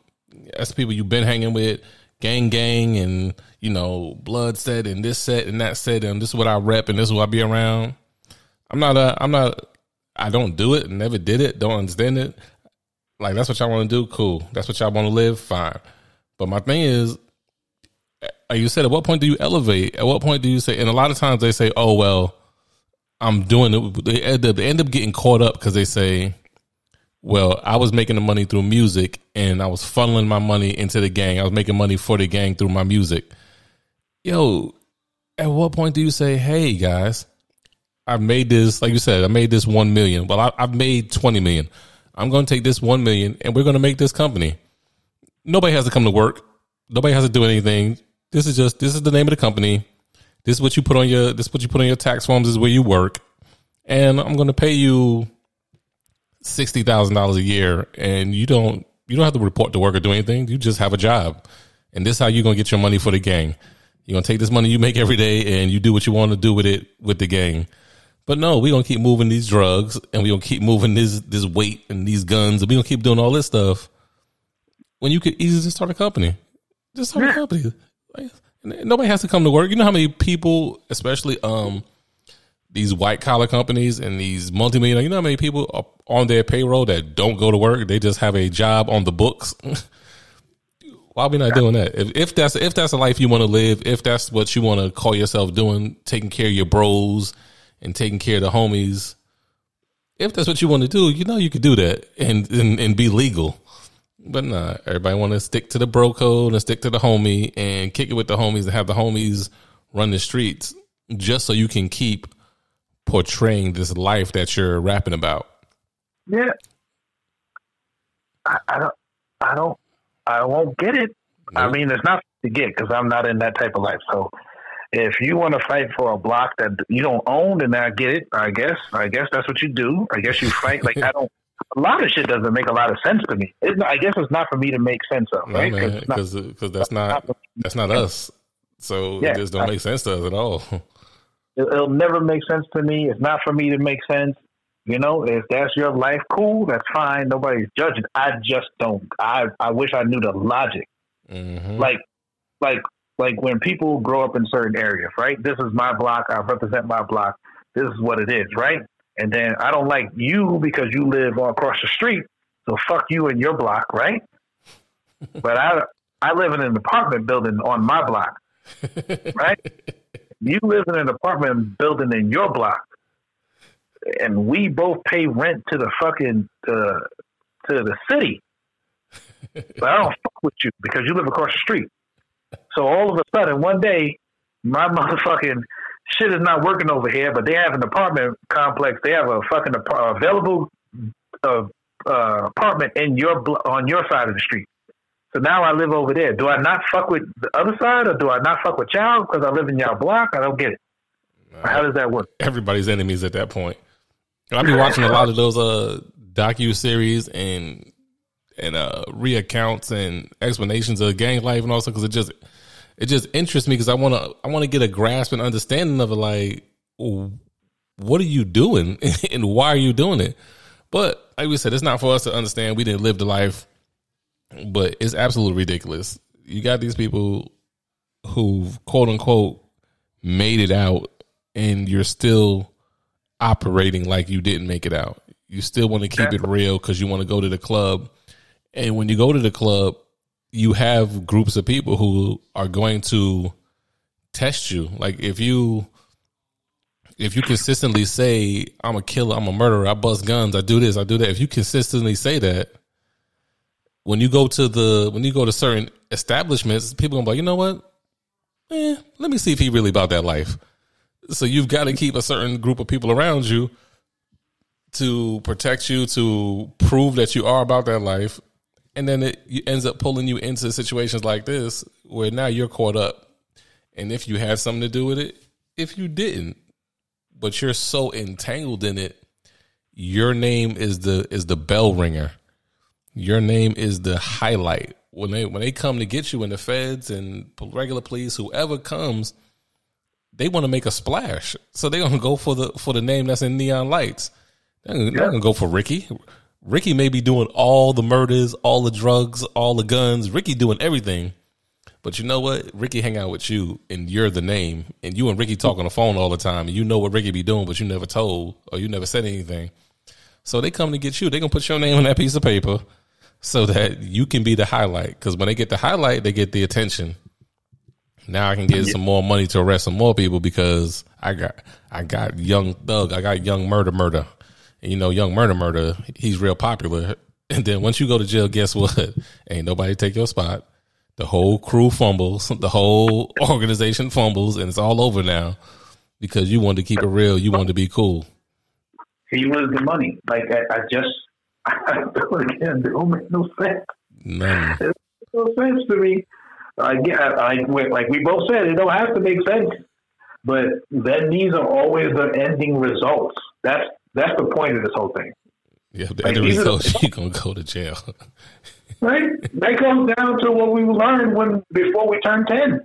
that's people you've been hanging with, gang gang and, you know, blood set and this set and that set and this is what I rep and this is what I be around. I'm not a I'm not I don't do it, never did it, don't understand it. Like that's what y'all want to do, cool. That's what y'all want to live, fine. But my thing is like you said, at what point do you elevate? At what point do you say? And a lot of times they say, "Oh well, I'm doing it." They end up, they end up getting caught up because they say, well, I was making the money through music and I was funneling my money into the gang. I was making money for the gang through my music. Yo, at what point do you say, hey guys, I've made this, like you said, I made this 1 million. Well, I, have made 20 million. I'm going to take this 1 million and we're going to make this company. Nobody has to come to work. Nobody has to do anything. This is just, this is the name of the company. This is what you put on your, this is what you put on your tax forms. This is where you work. And I'm going to pay you sixty thousand dollars a year, and you don't you don't have to report to work or do anything. You just have a job, and this is how you're gonna get your money for the gang. You're gonna take this money you make every day, and you do what you want to do with it with the gang. But no, we're gonna keep moving these drugs, and we're gonna keep moving this this weight and these guns, and we're gonna keep doing all this stuff. When you could easily just start a company, just start a company. Like, nobody has to come to work. You know how many people, especially um these white collar companies and these multi million, you know how many people are on their payroll that don't go to work? They just have a job on the books. Why are we not doing that? If, if that's if that's a life you want to live, if that's what you want to call yourself doing, taking care of your bros and taking care of the homies, if that's what you want to do, you know you could do that and and, and be legal. But nah, everybody want to stick to the bro code and stick to the homie and kick it with the homies and have the homies run the streets just so you can keep portraying this life that you're rapping about. Yeah, I, I don't, I don't, I won't get it. I mean, it's not to get because I'm not in that type of life. So, if you want to fight for a block that you don't own, then I get it. I guess, I guess that's what you do. I guess you fight. like I don't. A lot of shit doesn't make a lot of sense to me. It's not, I guess it's not for me to make sense of, right? Because because that's not, not that's not us. So yeah, it just don't I, make sense to us at all. It'll never make sense to me. It's not for me to make sense. You know, if that's your life, cool. That's fine. Nobody's judging. I just don't. I I wish I knew the logic. Mm-hmm. Like, like, like when people grow up in certain areas, right? This is my block. I represent my block. This is what it is, right? And then I don't like you because you live across the street. So fuck you and your block, right? but I I live in an apartment building on my block, right? you live in an apartment building in your block, and we both pay rent to the fucking uh, to the city. but I don't fuck with you because you live across the street. So all of a sudden, one day, my motherfucking shit is not working over here. But they have an apartment complex. They have a fucking available uh, uh, apartment in your on your side of the street. So now I live over there. Do I not fuck with the other side, or do I not fuck with y'all because I live in y'all block? I don't get it. How does that work? Everybody's enemies at that point. I've been watching a lot of those uh docu series and and uh reaccounts and explanations of gang life and also because it just it just interests me because I want to I want to get a grasp and understanding of it. Like, what are you doing and why are you doing it? But like we said, it's not for us to understand. We didn't live the life but it's absolutely ridiculous. You got these people who quote unquote made it out, and you're still operating like you didn't make it out. You still want to keep it real because you want to go to the club. And when you go to the club, you have groups of people who are going to test you. Like if you if you consistently say I'm a killer, I'm a murderer, I bust guns, I do this, I do that. If you consistently say that, when you go to the when you go to certain establishments, people gonna be like, you know what? Eh, let me see if he really about that life. So you've got to keep a certain group of people around you to protect you, to prove that you are about that life, and then it ends up pulling you into situations like this where now you're caught up. And if you had something to do with it, if you didn't, but you're so entangled in it, your name is the is the bell ringer. Your name is the highlight when they when they come to get you in the feds and regular police, whoever comes, they want to make a splash. So they're gonna go for the for the name that's in neon lights. They're, yeah. they're gonna go for Ricky. Ricky may be doing all the murders, all the drugs, all the guns. Ricky doing everything. But you know what? Ricky hang out with you and you're the name. And you and Ricky talk on the phone all the time. And you know what Ricky be doing, but you never told or you never said anything. So they come to get you. They gonna put your name on that piece of paper so that you can be the highlight. Because when they get the highlight, they get the attention. Now I can get yeah. some more money to arrest some more people because I got I got young thug, I got young murder murder. And you know, young murder murder, he's real popular. And then once you go to jail, guess what? Ain't nobody take your spot. The whole crew fumbles, the whole organization fumbles, and it's all over now because you wanted to keep it real. You wanted to be cool. He was the money. Like I, I just I again. It don't make no sense. None. It makes no sense to me. I get, I, like we both said, it don't have to make sense, but then these are always the ending results. That's that's the point of this whole thing. Yeah, the like, end result, you're gonna go to jail. right? That comes down to what we learned when before we turned ten.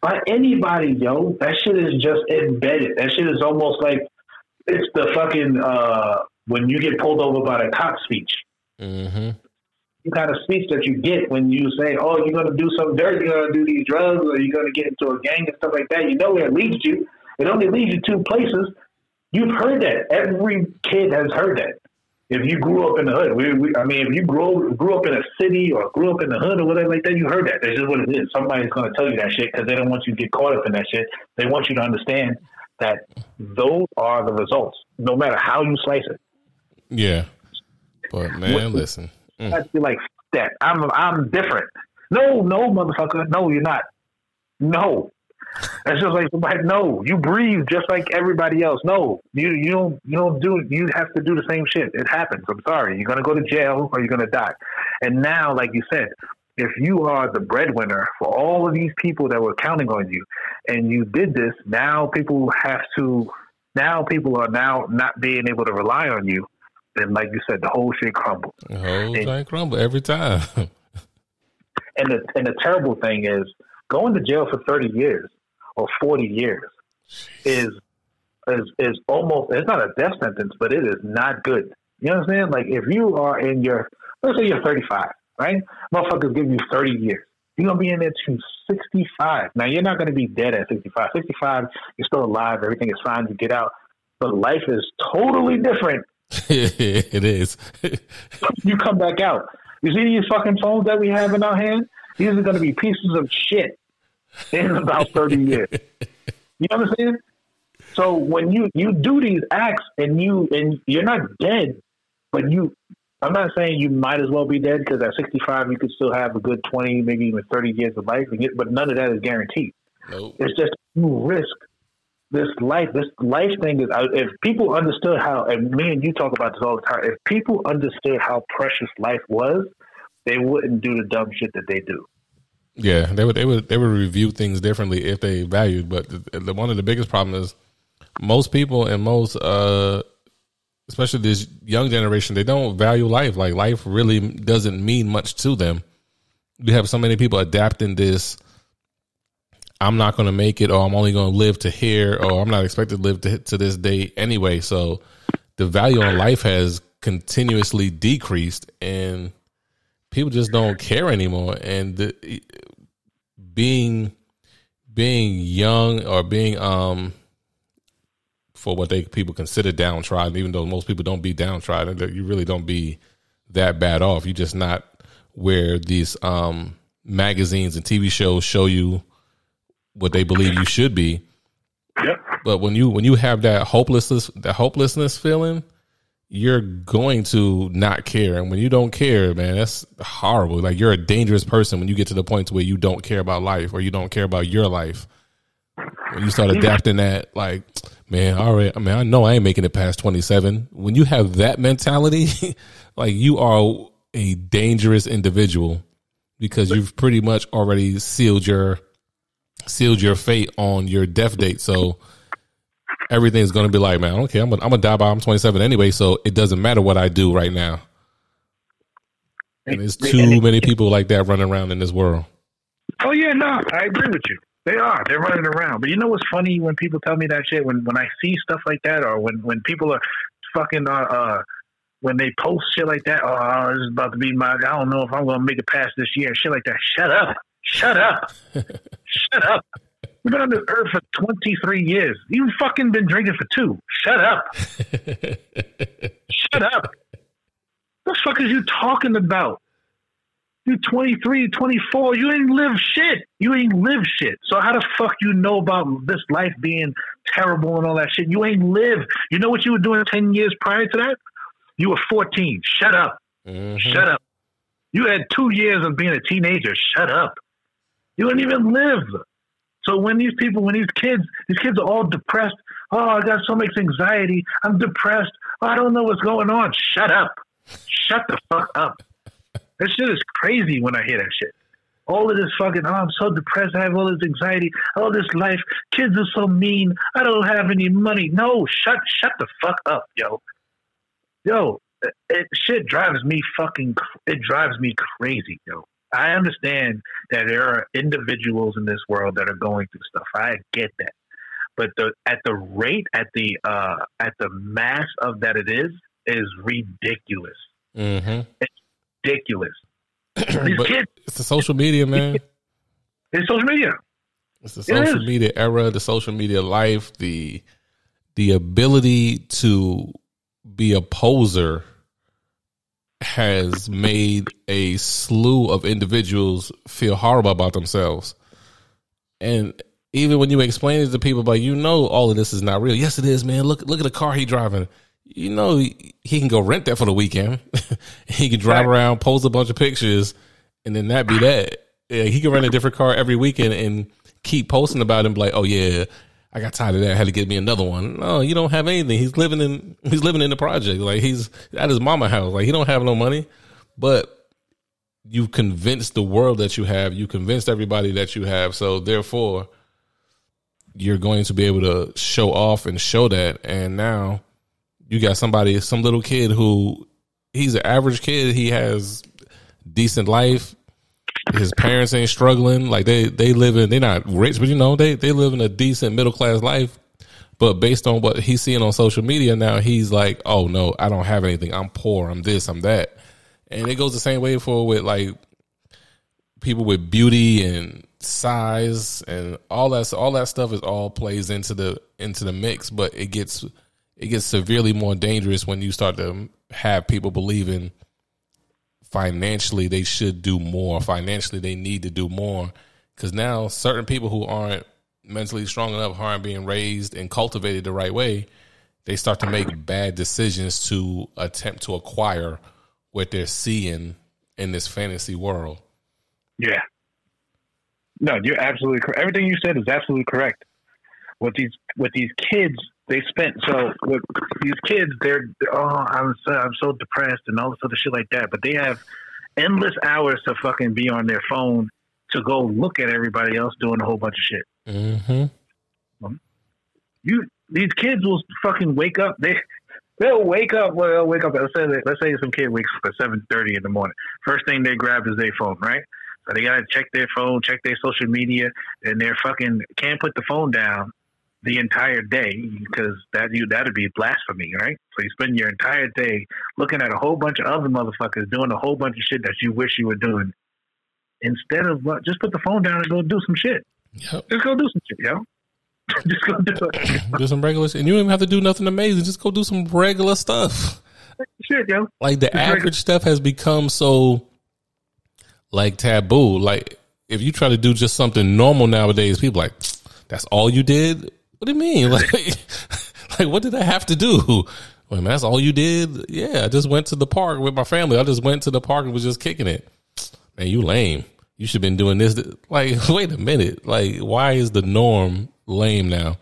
By anybody, yo, that shit is just embedded. That shit is almost like it's the fucking uh, when you get pulled over by the cop speech. Mm-hmm. The kind of speech that you get when you say, "Oh, you're going to do some dirt, you're going to do these drugs, or you're going to get into a gang and stuff like that." You know where it leads you. It only leads you two places. You've heard that. Every kid has heard that. If you grew up in the hood, we, we, I mean, if you grew grew up in a city or grew up in the hood or whatever like that, you heard that. That's just what it is. Somebody's going to tell you that shit because they don't want you to get caught up in that shit. They want you to understand that those are the results, no matter how you slice it. Yeah, but man, listen, mm. I feel like that. I'm I'm different. No, no, motherfucker. No, you're not. No. That's just like somebody. No, you breathe just like everybody else. No, you you don't you don't do. You have to do the same shit. It happens. I'm sorry. You're gonna go to jail or you're gonna die. And now, like you said, if you are the breadwinner for all of these people that were counting on you, and you did this, now people have to. Now people are now not being able to rely on you and like you said, the whole shit crumbles. The whole and, thing crumble every time. and the and the terrible thing is going to jail for thirty years or forty years is is is almost it's not a death sentence, but it is not good. You know what I'm saying? Like if you are in your let's say you're 35, right? Motherfuckers give you 30 years. You're gonna be in there to 65. Now you're not gonna be dead at 65. 65, you're still alive. Everything is fine. You get out, but life is totally different it is. you come back out. You see these fucking phones that we have in our hand? These are going to be pieces of shit in about 30 years. You know what I'm saying? So when you, you do these acts and you and you're not dead, but you I'm not saying you might as well be dead because at 65 you could still have a good 20, maybe even 30 years of life, but none of that is guaranteed. Nope. It's just you risk this life, this life thing is. Uh, if people understood how, and me and you talk about this all the time. If people understood how precious life was, they wouldn't do the dumb shit that they do. Yeah, they would. They would. They would review things differently if they valued. But the, the, one of the biggest problems is most people and most, uh, especially this young generation, they don't value life. Like life really doesn't mean much to them. You have so many people adapting this I'm not going to make it, or I'm only going to live to here, or I'm not expected to live to, to this day anyway. So the value on life has continuously decreased, and people just don't care anymore. And the, being being young or being um for what they people consider downtrodden. Even though most people don't be downtrodden, you really don't be that bad off. You're just not where these um, magazines and TV shows show you what they believe you should be. Yep. But when you when you have that hopelessness that hopelessness feeling, you're going to not care. And when you don't care, man, that's horrible. Like you're a dangerous person when you get to the point where you don't care about life or you don't care about your life. When you start adapting that, like, man, all right, I mean, I know I ain't making it past 27. When you have that mentality, like you are a dangerous individual because you've pretty much already sealed your sealed your fate on your death date. So everything's going to be like, man, okay, I'm gonna, I'm gonna die by I'm 27 anyway, so it doesn't matter what I do right now. And there's too many people like that running around in this world. Oh yeah, no, I agree with you. They are. They're running around. But you know what's funny when people tell me that shit? When when I see stuff like that, or when when people are fucking uh, uh when they post shit like that. Oh, this is about to be my. I don't know if I'm gonna make it past this year. Shit like that. Shut up. Shut up. Shut up. We've been on this earth for 23 years. You've fucking been drinking for two. Shut up. Shut up. What the fuck is you talking about? You're 23, 24, you ain't live shit. You ain't live shit. So how the fuck you know about this life being terrible and all that shit? You ain't live. You know what you were doing 10 years prior to that? You were 14. Shut up. Mm-hmm. Shut up. You had two years of being a teenager. Shut up. You didn't even live. So when these people, when these kids, these kids are all depressed. Oh, I got so much anxiety. I'm depressed. Oh, I don't know what's going on. Shut up. Shut the fuck up. That shit is crazy when I hear that shit. All of this fucking, oh, I'm so depressed. I have all this anxiety, all this life. Kids are so mean. I don't have any money. No, shut, shut the fuck up, yo. Yo, it, shit drives me fucking, it drives me crazy, yo. I understand that there are individuals in this world that are going through stuff. I get that, but the at the rate at the uh, at the mass of that it is is ridiculous. Mm-hmm. It's ridiculous. These kids, it's the social media, man. It's social media. It's the social it media era, the social media life, the the ability to be a poser has made a slew of individuals feel horrible about themselves. And even when you explain it to people, like you know, all of this is not real. Yes, it is, man. Look, look at the car he driving. You know, he can go rent that for the weekend. he can drive right. around, post a bunch of pictures, and then that be that. Yeah, he can rent a different car every weekend and keep posting about him. Like, oh yeah, I got tired of that. I had to get me another one. No, you don't have anything. He's living in he's living in the project. Like he's at his mama house. Like he don't have no money. But you convinced the world that you have. You convinced everybody that you have. So therefore, you're going to be able to show off and show that. And now you got somebody, some little kid who he's an average kid. He has decent life his parents ain't struggling. Like they they live in they're not rich, but you know they they live in a decent middle class life. But based on what he's seeing on social media now, he's like, oh no, I don't have anything. I'm poor. I'm this. I'm that. And it goes the same way for with like people with beauty and size and all that. All that stuff is all plays into the into the mix. But it gets it gets severely more dangerous when you start to have people believing financially they should do more. Financially, they need to do more because now certain people who aren't mentally strong enough, aren't being raised and cultivated the right way, they start to make bad decisions to attempt to acquire what they're seeing in this fantasy world. Yeah. No, you're absolutely correct. Everything you said is absolutely correct. With these with these kids, they spent so with these kids they're oh I'm so, I'm so depressed and all this other shit like that but they have endless hours to fucking be on their phone to go look at everybody else doing a whole bunch of shit. Mm-hmm. Um, you these kids will fucking wake up they they'll wake up well they'll wake up let's say let's say some kid wakes up at 7.30 in the morning. First thing they grab is their phone right? So they gotta check their phone check their social media and they're fucking can't put the phone down the entire day because that you that'd be blasphemy, right? So you spend your entire day looking at a whole bunch of other motherfuckers doing a whole bunch of shit that you wish you were doing. Instead of uh, just put the phone down and go do some shit. Yep. Just go do some shit, yo. just go do it. do some regular shit. And you don't even have to do nothing amazing. Just go do some regular stuff. Shit, yo. Like the It's average regular. stuff has become so like taboo. Like if you try to do just something normal nowadays, people like, that's all you did? What do you mean? Like like what did I have to do? Wait, man, that's all you did? Yeah, I just went to the park with my family. I just went to the park and was just kicking it. Man, you lame. You should have been doing this. Like, wait a minute. Like, why is the norm lame now?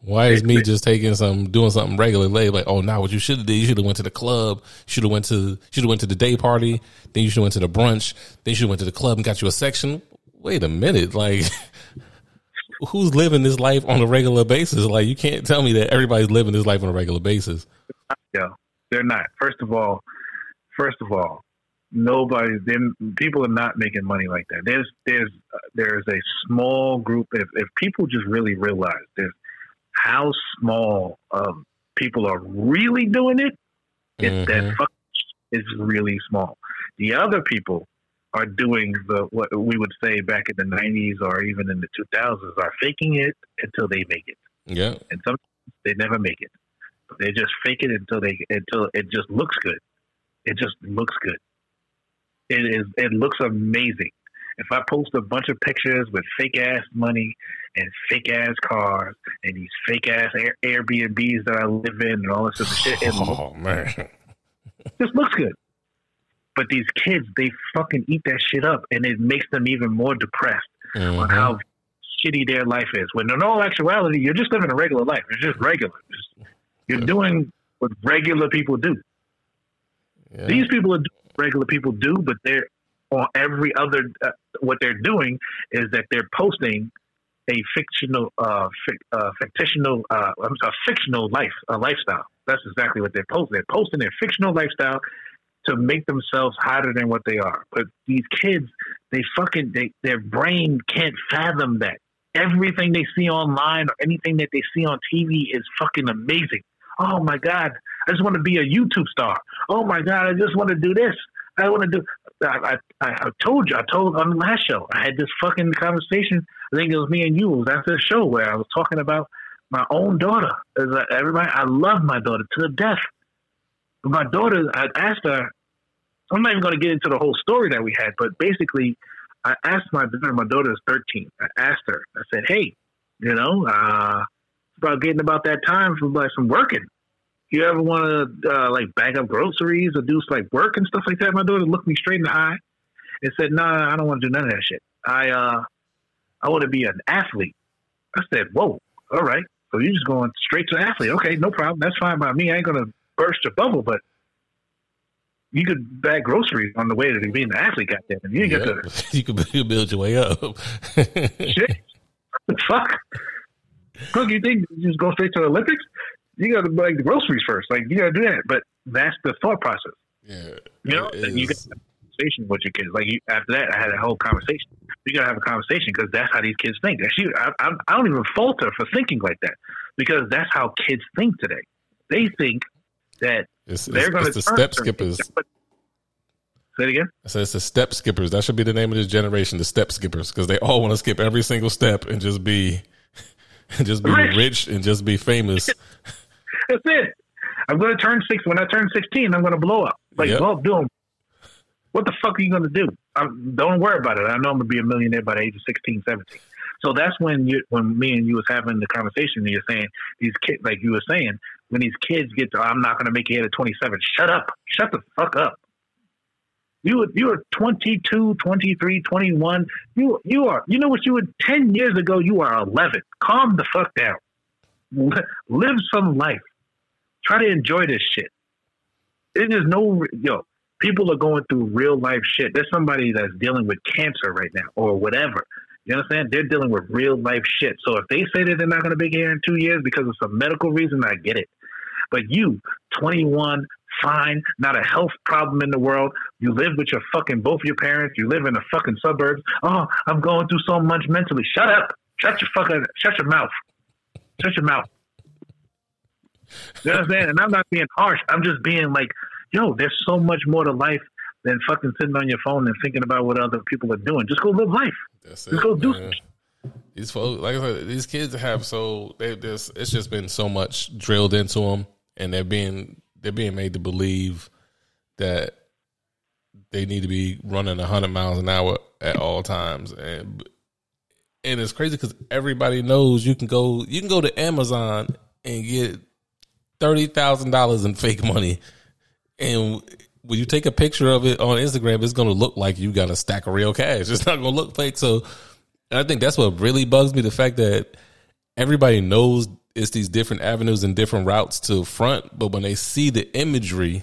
Why is me just taking some, doing something regular late? Like, oh, now what you should have did, you should have went to the club, should have went to, should have went to the day party, then you should have went to the brunch, then you should have went to the club and got you a section. Wait a minute, like, who's living this life on a regular basis? Like, you can't tell me that everybody's living this life on a regular basis. Yo, they're not. First of all, first of all, nobody. Them people are not making money like that. There's there's there's a small group. If if people just really realize there's how small um, people are really doing it, it that Mhm. fuck is really small. The other people are doing the what we would say back in the '90s or even in the 2000s are faking it until they make it Yeah. and sometimes they never make it. They just fake it until they until it just looks good. It just looks good. It is. It looks amazing. If I post a bunch of pictures with fake ass money and fake ass cars and these fake ass Air, Airbnbs that I live in and all this other shit, Oh, man. this looks good. But these kids, they fucking eat that shit up, and it makes them even more depressed on Mhm. how shitty their life is. When in all actuality, you're just living a regular life. It's just regular. You're doing what regular people do. Yeah. These people are doing what regular people do, but they're on every other. Uh, what they're doing is that they're posting a fictional, uh, fic, uh, fictional, uh, I'm sorry, fictional life, a lifestyle. That's exactly what they're posting. They're posting their fictional lifestyle to make themselves hotter than what they are. But these kids, they fucking, they, their brain can't fathom that. Everything they see online or anything that they see on TV is fucking amazing. Oh my God, I just want to be a YouTube star. Oh my God, I just want to do this. I want to do. I, I, I told you. I told on the last show. I had this fucking conversation. I think it was me and you. It was after the show where I was talking about my own daughter. Everybody, I love my daughter to the death. But my daughter, I asked her. I'm not even going to get into the whole story that we had, but basically, I asked my daughter. My daughter is 13. I asked her. I said, "Hey, you know, uh, about getting about that time for like some working." you ever want to uh, like bag up groceries or do like work and stuff like that? My daughter looked me straight in the eye and said, "Nah, I don't want to do none of that shit. I uh, I want to be an athlete." I said, "Whoa, all right. So you're just going straight to athlete? Okay, no problem. That's fine by me. I ain't gonna burst your bubble, but." You could bag groceries on the way to being an athlete, goddamn it. You ain't got Yeah. to you could build your way up. shit. What the fuck? Cook, you think you just go straight to the Olympics? You got to bag the groceries first. Like you got to do that. But that's the thought process. yeah, You know, you got to have a conversation with your kids. Like you, after that, I had a whole conversation. You got to have a conversation because that's how these kids think. And she, I, I, I don't even falter for thinking like that because that's how kids think today. They think that It's, they're going to the step skippers. Say it again. I said it's the step skippers. That should be the name of this generation, the step skippers, because they all want to skip every single step and just be, and just be Rich. rich and just be famous. That's it. I'm going to turn six. When I turn 16, I'm going to blow up. Like, Yep. blow up, doing. What the fuck are you going to do? Um don't worry about it. I know I'm going to be a millionaire by the age of 16, 17. So that's when you, when me and you was having the conversation, and you're saying these kids, like you were saying, when these kids get to, I'm not going to make it at 27. Shut up. Shut the fuck up. You were, you were 22, 23, 21. You, you are, you know what you were 10 years ago? You are 11. Calm the fuck down. Live some life try to enjoy this shit. It is no yo. People are going through real life shit. There's somebody that's dealing with cancer right now or whatever. You understand? They're dealing with real life shit. So if they say that they're not going to be here in two years because of some medical reason, I get it. But you, 21, fine, not a health problem in the world. You live with your fucking both your parents. You live in the fucking suburbs. Oh, I'm going through so much mentally. Shut up. Shut your fucking shut your mouth. Shut your mouth. You understand? And I'm not being harsh. I'm just being like, yo, there's so much more to life than fucking sitting on your phone and thinking about what other people are doing. Just go live life. That's Just go do man. These folks, like I said, these kids have so they this it's just been so much drilled into them, and they're being they're being made to believe that they need to be running hundred miles an hour at all times, and and it's crazy because everybody knows you can go you can go to Amazon and get thirty thousand dollars in fake money, and when you take a picture of it on Instagram, it's going to look like you got a stack of real cash. It's not going to look fake. So, I think that's what really bugs me: the fact that everybody knows it's these different avenues and different routes to front, but when they see the imagery,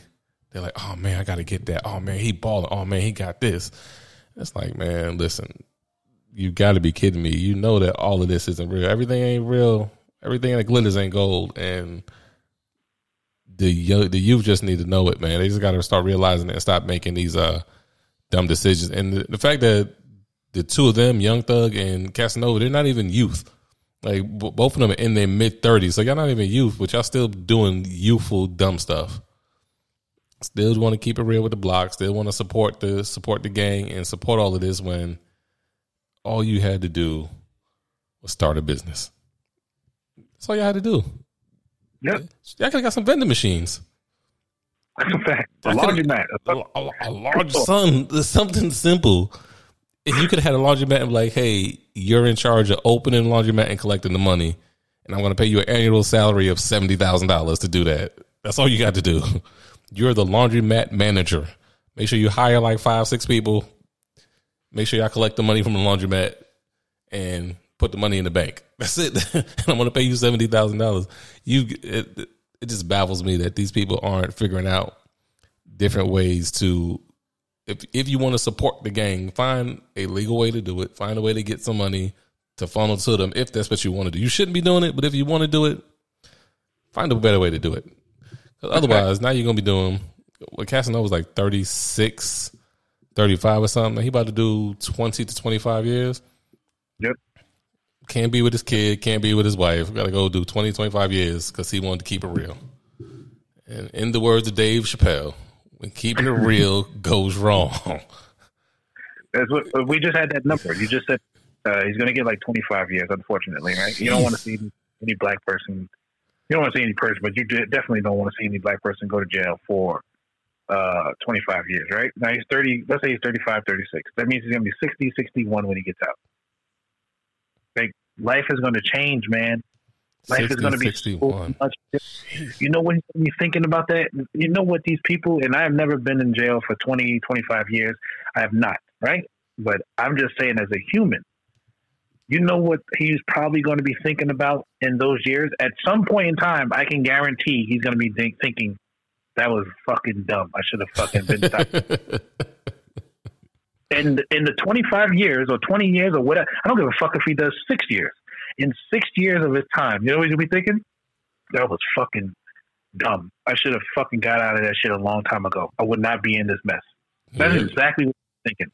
they're like, "Oh man, I got to get that. Oh man, he balling. Oh man, he got this." It's like, man, listen, you got to be kidding me. You know that all of this isn't real. Everything ain't real. Everything that glitters ain't gold, and the young, the youth just need to know it, man. They just got to start realizing it and stop making these uh dumb decisions. And the, the, fact that the two of them, Young Thug and Casanova, they're not even youth. Like b- both of them are in their mid thirties, so y'all not even youth, but y'all still doing youthful dumb stuff. Still want to keep it real with the block. Still want to support the support the gang and support all of this when all you had to do was start a business. That's all y'all had to do. Yep. Y'all could have got some vending machines. That's a fact. A laundromat. A, a, a large son, something simple. If you could have had a laundromat and be like, hey, you're in charge of opening laundromat and collecting the money, and I'm going to pay you an annual salary of $70,000 to do that. That's all you got to do. You're the laundromat manager. Make sure you hire like five, six people. Make sure y'all collect the money from the laundromat and put the money in the bank. That's it. and I'm going to pay you seventy thousand dollars. You, it, it just baffles me that these people aren't figuring out different ways to. If if you want to support the gang, find a legal way to do it. Find a way to get some money to funnel to them if that's what you want to do. You shouldn't be doing it, but if you want to do it, find a better way to do it. Because Otherwise, now you're gonna be doing what Casanova was like 36, 35 or something. He about to do 20 to 25 years. Yep can't be with his kid, can't be with his wife. Got to go do 20, 25 years because he wanted to keep it real. And in the words of Dave Chappelle, keeping it real goes wrong. What we just had that number. You just said uh, he's going to get like 25 years, unfortunately, right? You don't want to see any black person. You don't want to see any person, but you definitely don't want to see any black person go to jail for uh, 25 years, right? Now he's 30, let's say he's 35, 36. That means he's going to be 60, 61 when he gets out. Like life is going to change, man. Life 60, is going to be 61. so much. You know what he's thinking about that? You know what these people, and I have never been in jail for 20, 25 years. I have not, right? But I'm just saying, as a human, you know what he's probably going to be thinking about in those years? At some point in time, I can guarantee he's going to be think- thinking, that was fucking dumb. I should have fucking been And in the 25 years or 20 years or whatever, I don't give a fuck if he does six years. In six years of his time, you know what he'll be thinking? That was fucking dumb. I should have fucking got out of that shit a long time ago. I would not be in this mess. That's mm-hmm. exactly what I'm thinking.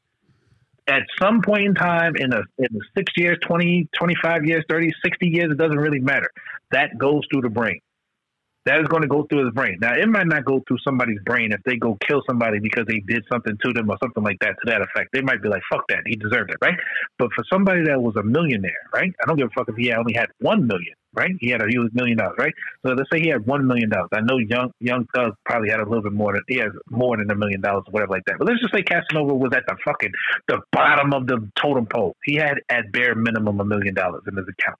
At some point in time, in a in the six years, 20, 25 years, 30, 60 years, it doesn't really matter. That goes through the brain that is going to go through his brain. Now, it might not go through somebody's brain if they go kill somebody because they did something to them or something like that to that effect. They might be like, fuck that. He deserved it, right? But for somebody that was a millionaire, right? I don't give a fuck if he only had one million, right? He had a huge million dollars, right? So let's say he had one million dollars. I know young young Thug probably had a little bit more than he has more than a million dollars or whatever like that. But let's just say Casanova was at the fucking the bottom of the totem pole. He had at bare minimum a million dollars in his account.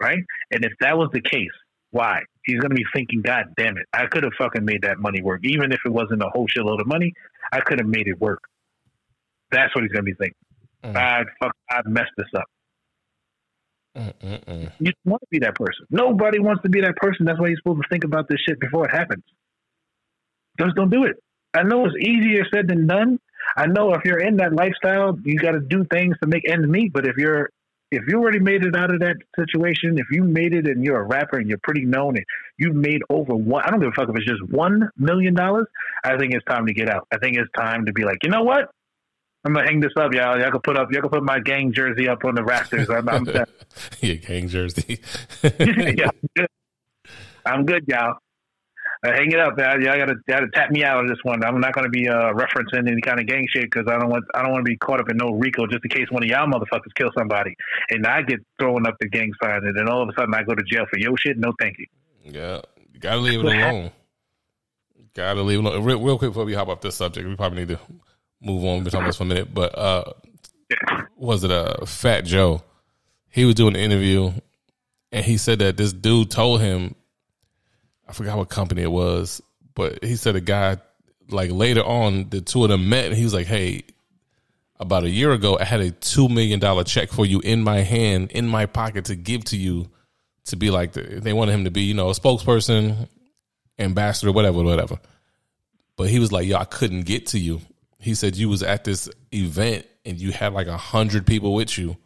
Right? And if that was the case, why? He's going to be thinking, God damn it, I could have fucking made that money work. Even if it wasn't a whole shitload of money, I could have made it work. That's what he's going to be thinking. Mm. I fuck, I messed this up. Mm-mm-mm. You want to be that person. Nobody wants to be that person. That's why you're supposed to think about this shit before it happens. Just don't do it. I know it's easier said than done. I know if you're in that lifestyle, you got to do things to make ends meet. But if you're if you already made it out of that situation, if you made it and you're a rapper and you're pretty known and you've made over one, I don't give a fuck if it's just one million dollars. I think it's time to get out. I think it's time to be like, you know what? I'm gonna hang this up, y'all. Y'all can put up, y'all can put my gang jersey up on the rafters. I'm, I'm Your gang jersey. yeah, I'm good. I'm good, y'all. Uh, hang it up, man. Y'all gotta, gotta tap me out of this one. I'm not gonna be uh, referencing any kind of gang shit because I don't want I don't want to be caught up in no RICO just in case one of y'all motherfuckers kill somebody and I get thrown up the gang sign and then all of a sudden I go to jail for your shit. No, thank you. Yeah, you gotta leave it alone. Gotta leave it alone. Real, real quick before we hop off this subject, we probably need to move on. We've been talking this for a minute, but uh, was it a uh, Fat Joe? He was doing an interview and he said that this dude told him I forgot what company it was, but he said a guy like later on the two of them met and he was like, Hey, about a year ago I had a two million dollar check for you in my hand, in my pocket to give to you to be like the, they wanted him to be, you know, a spokesperson, ambassador, whatever, whatever. But he was like, Yo, I couldn't get to you. He said you was at this event and you had like a hundred people with you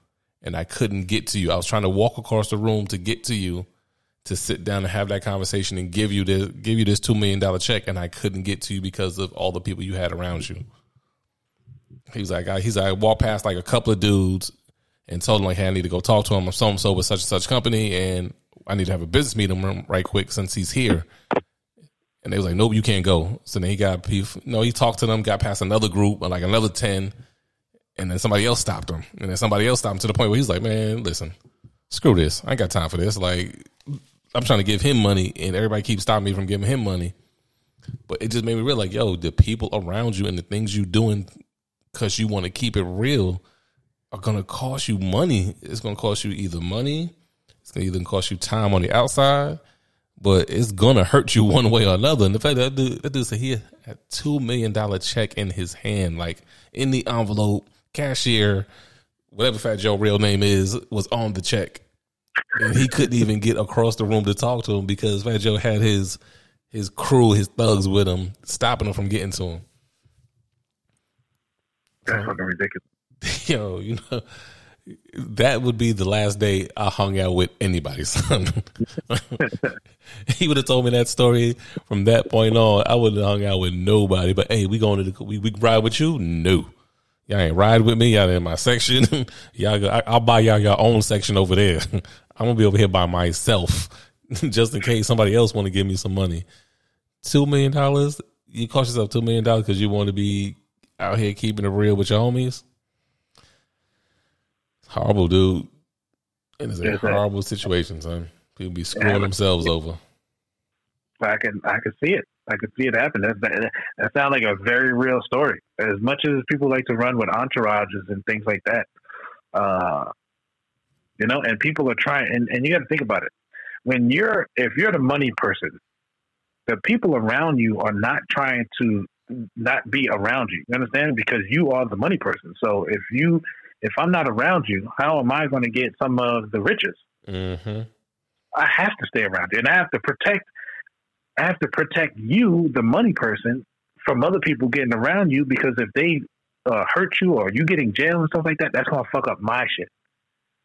and I couldn't get to you. I was trying to walk across the room to get to you to sit down and have that conversation and give you this give you this two million dollar check, and I couldn't get to you because of all the people you had around you. He's like, I, he's like, I walked past like a couple of dudes and told them like, hey, I need to go talk to him. I'm so and so with such and such company, and I need to have a business meeting right quick since he's here. And they was like, nope, you can't go. So then he got, no, he talked to them, got past another group, like another 10, and then somebody else stopped him. And then somebody else stopped him to the point where he's like, man, listen, screw this. I ain't got time for this. Like, I'm trying to give him money, and everybody keeps stopping me from giving him money. But it just made me realize, like, yo, the people around you and the things you doing because you want to keep it real are gonna cost you money. It's gonna cost you either money, it's gonna either cost you time on the outside, but it's gonna hurt you one way or another. And the fact that dude, that dude said he had two million dollar check in his hand, like in the envelope, cashier, whatever Fat Joe real name is, was on the check and he couldn't even get across the room to talk to him because Fat Joe had his his crew, his thugs with him, stopping him from getting to him. That's fucking ridiculous. Yo, you know, that would be the last day I hung out with anybody, son. he would have told me that story from that point on. I wouldn't have hung out with nobody. But hey, we going to the, we, we ride with you? No. Y'all ain't ride with me. Y'all in my section. y'all, go, I, I'll buy y'all your own section over there. I'm gonna be over here by myself, just in case somebody else want to give me some money. Two million dollars. You cost yourself two million dollars because you want to be out here keeping it real with your homies. It's Horrible, dude. It is a horrible situation, son. People be screwing yeah, themselves over. I can I can see it. I could see it happen. That, that, that sounds like a very real story. As much as people like to run with entourages and things like that, uh, you know, and people are trying, and, and you got to think about it. When you're, if you're the money person, the people around you are not trying to not be around you. You understand? Because you are the money person. So if you, if I'm not around you, how am I going to get some of the riches? Mm-hmm. I have to stay around you, and I have to protect. I have to protect you, the money person, from other people getting around you because if they uh, hurt you or you getting jail and stuff like that, that's gonna fuck up my shit.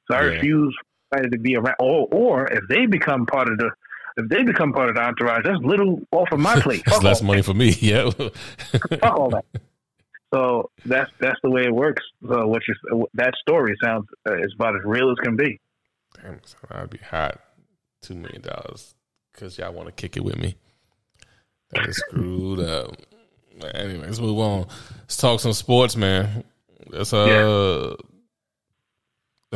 So I yeah. refuse to be around. Or, or if they become part of the if they become part of the entourage, that's little off of my plate. that's less money that. for me. Yeah. Fuck all that. So that's that's the way it works. So what you that story sounds uh, is about as real as can be. Damn, I'd be hot. Two million dollars because y'all want to kick it with me. That is screwed up. Anyway, let's move on. Let's talk some sports, man. Let's uh yeah.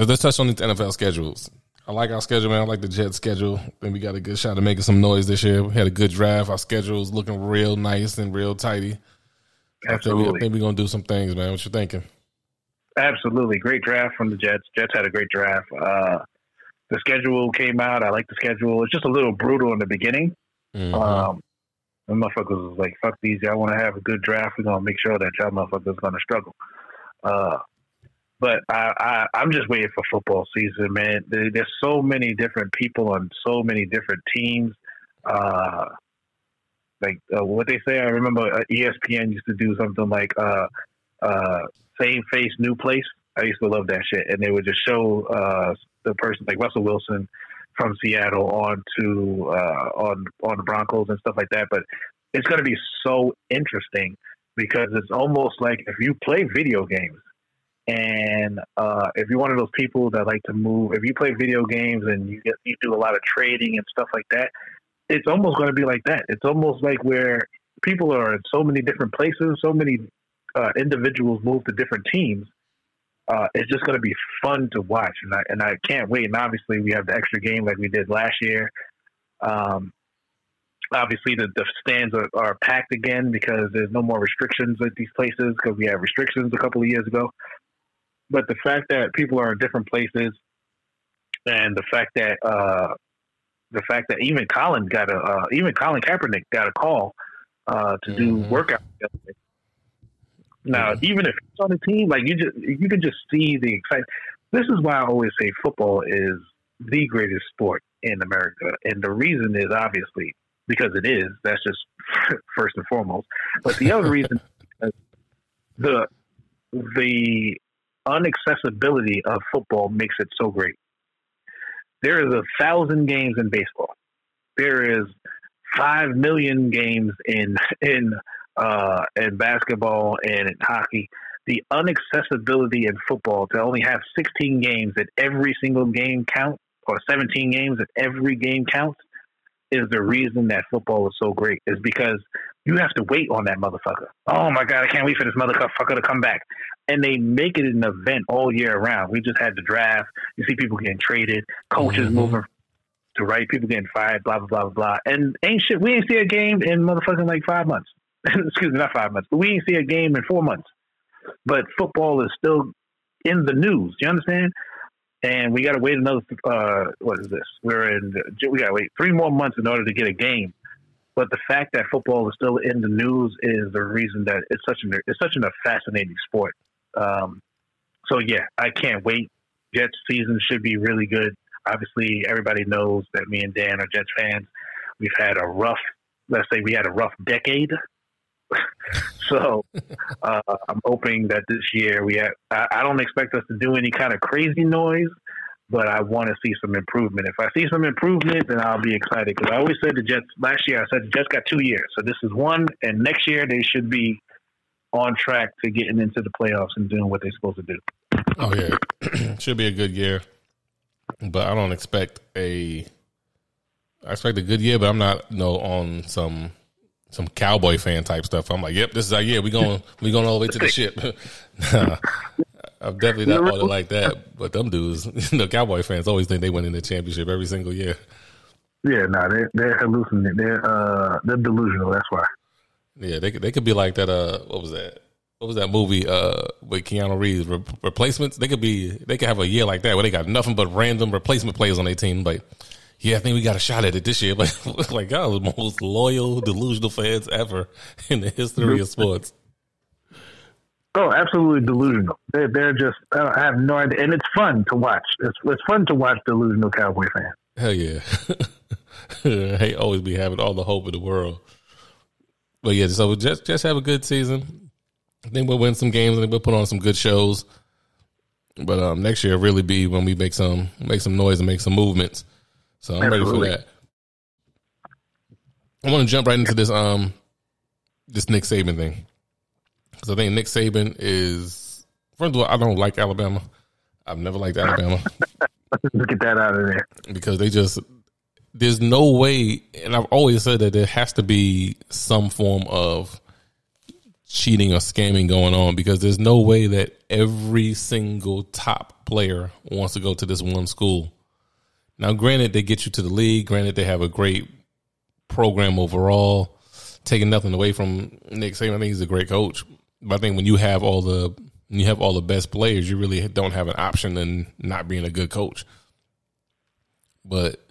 Let's touch on the NFL schedules. I like our schedule, man. I like the Jets schedule. Then we got a good shot of making some noise this year. We had a good draft. Our schedule is looking real nice and real tidy. Absolutely. I think, we, are gonna do some things, man. What you thinking? Absolutely, great draft from the Jets. Jets had a great draft. Uh, the schedule came out. I like the schedule. It's just a little brutal in the beginning. Mm-hmm. Um, the motherfuckers was like, "Fuck these! Y'all want to have a good draft? We're gonna make sure that y'all motherfuckers gonna struggle." Uh, but I, I am just waiting for football season, man. There, there's so many different people on so many different teams. Uh, like uh, what they say, I remember uh, ESPN used to do something like uh, uh, same face, new place. I used to love that shit, and they would just show uh, the person like Russell Wilson from Seattle on to uh, on on the Broncos and stuff like that. But it's going to be so interesting because it's almost like if you play video games and uh, if you're one of those people that like to move, if you play video games and you get you do a lot of trading and stuff like that, it's almost going to be like that. It's almost like where people are in so many different places, so many uh, individuals move to different teams. Uh, it's just going to be fun to watch, and I and I can't wait. And obviously, we have the extra game like we did last year. Um, obviously, the, the stands are, are packed again because there's no more restrictions at these places because we had restrictions a couple of years ago. But the fact that people are in different places, and the fact that uh, the fact that even Colin got a uh, even Colin Kaepernick got a call uh, to mm-hmm. do workout. Now, mm-hmm. even if it's on the team, like you just you can just see the excitement. This is why I always say football is the greatest sport in America, and the reason is obviously because it is. That's just first and foremost. But the other reason, is the the unaccessibility of football makes it so great. There is a thousand games in baseball. There is five million games in in uh, in basketball and in hockey. The unaccessibility in football to only have 16 games that every single game count, or 17 games that every game counts, is the reason that football is so great. Is because you have to wait on that motherfucker. Oh my god, I can't wait for this motherfucker to come back. And they make it an event all year round. We just had the draft. You see people getting traded, coaches mm-hmm. moving to right, people getting fired, blah blah blah blah blah. And ain't shit. We ain't see a game in motherfucking like five months. Excuse me, not five months, but we ain't see a game in four months. But football is still in the news. You understand? And we got to wait another. Uh, what is this? We're in. We got to wait three more months in order to get a game. But the fact that football is still in the news is the reason that it's such an it's such an, a fascinating sport. Um, so yeah, I can't wait. Jets season should be really good obviously everybody knows that me and Dan are Jets fans. We've had a rough, let's say we had a rough decade. so uh, I'm hoping that this year we have. I, I don't expect us to do any kind of crazy noise, but I want to see some improvement. If I see some improvement, then I'll be excited because I always said the Jets last year. I said the Jets got two years, so this is one, and next year they should be on track to getting into the playoffs and doing what they're supposed to do. Oh yeah, should be a good year but I don't expect a. I expect a good year, but I'm not you know on some some cowboy fan type stuff. I'm like, yep, this is our year. We going we going all the way to the ship. I'm definitely not all like that. But them dudes, the cowboy fans always think they win in the championship every single year. Yeah, no, they're they're hallucinating. They're uh they're delusional. That's why. Yeah, they could they could be like that. Uh, what was that? what was that movie uh, with Keanu Reeves? Re- replacements. They could be. They could have a year like that where they got nothing but random replacement players on their team. Like, yeah, I think we got a shot at it this year. But like, God, the most loyal, delusional fans ever in the history of sports. Oh, absolutely delusional. They're, they're just. I have no idea, and it's fun to watch. It's it's fun to watch delusional Cowboy fans. Hell yeah. Hey, always be having all the hope in the world. But yeah, so just just have a good season I think we'll win some games. I think we'll put on some good shows. But um, next year really be when we make some make some noise and make some movements. So I'm Absolutely. ready for that. I want to jump right into this um this Nick Saban thing because I think Nick Saban is first of all I don't like Alabama. I've never liked Alabama. Let's get that out of there because they just there's no way, and I've always said that there has to be some form of cheating or scamming going on because there's no way that every single top player wants to go to this one school. Now, granted, they get you to the league. Granted, they have a great program overall. Taking nothing away from Nick Saban, I think he's a great coach. But I think when you have all the you have all the best players, you really don't have an option in not being a good coach. But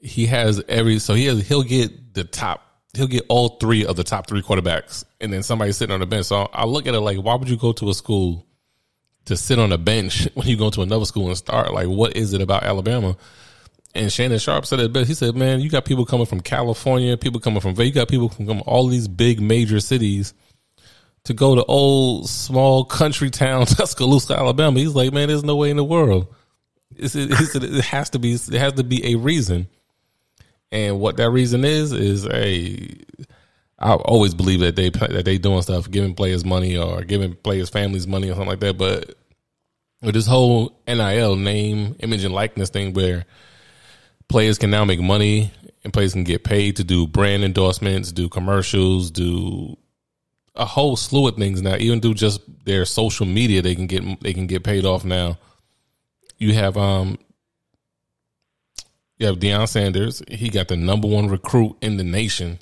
he has every so he has he'll get the top he'll get all three of the top three quarterbacks, and then somebody sitting on the bench. So I look at it like, why would you go to a school to sit on a bench when you go to another school and start? Like, what is it about Alabama? And Shannon Sharpe said it best. He said, "Man, you got people coming from California, people coming from you got people from all these big major cities." To go to old small country town Tuscaloosa, Alabama, he's like, man, there's no way in the world. It's, it's, it has to be. It has to be a reason. And what that reason is is a I always believe that they that they doing stuff, giving players money or giving players' families money or something like that. But with this whole NIL name, image, and likeness thing, where players can now make money and players can get paid to do brand endorsements, do commercials, do a whole slew of things now. Even do just their social media, they can get they can get paid off now. You have um you have Deion Sanders. He got the number one recruit in the nation,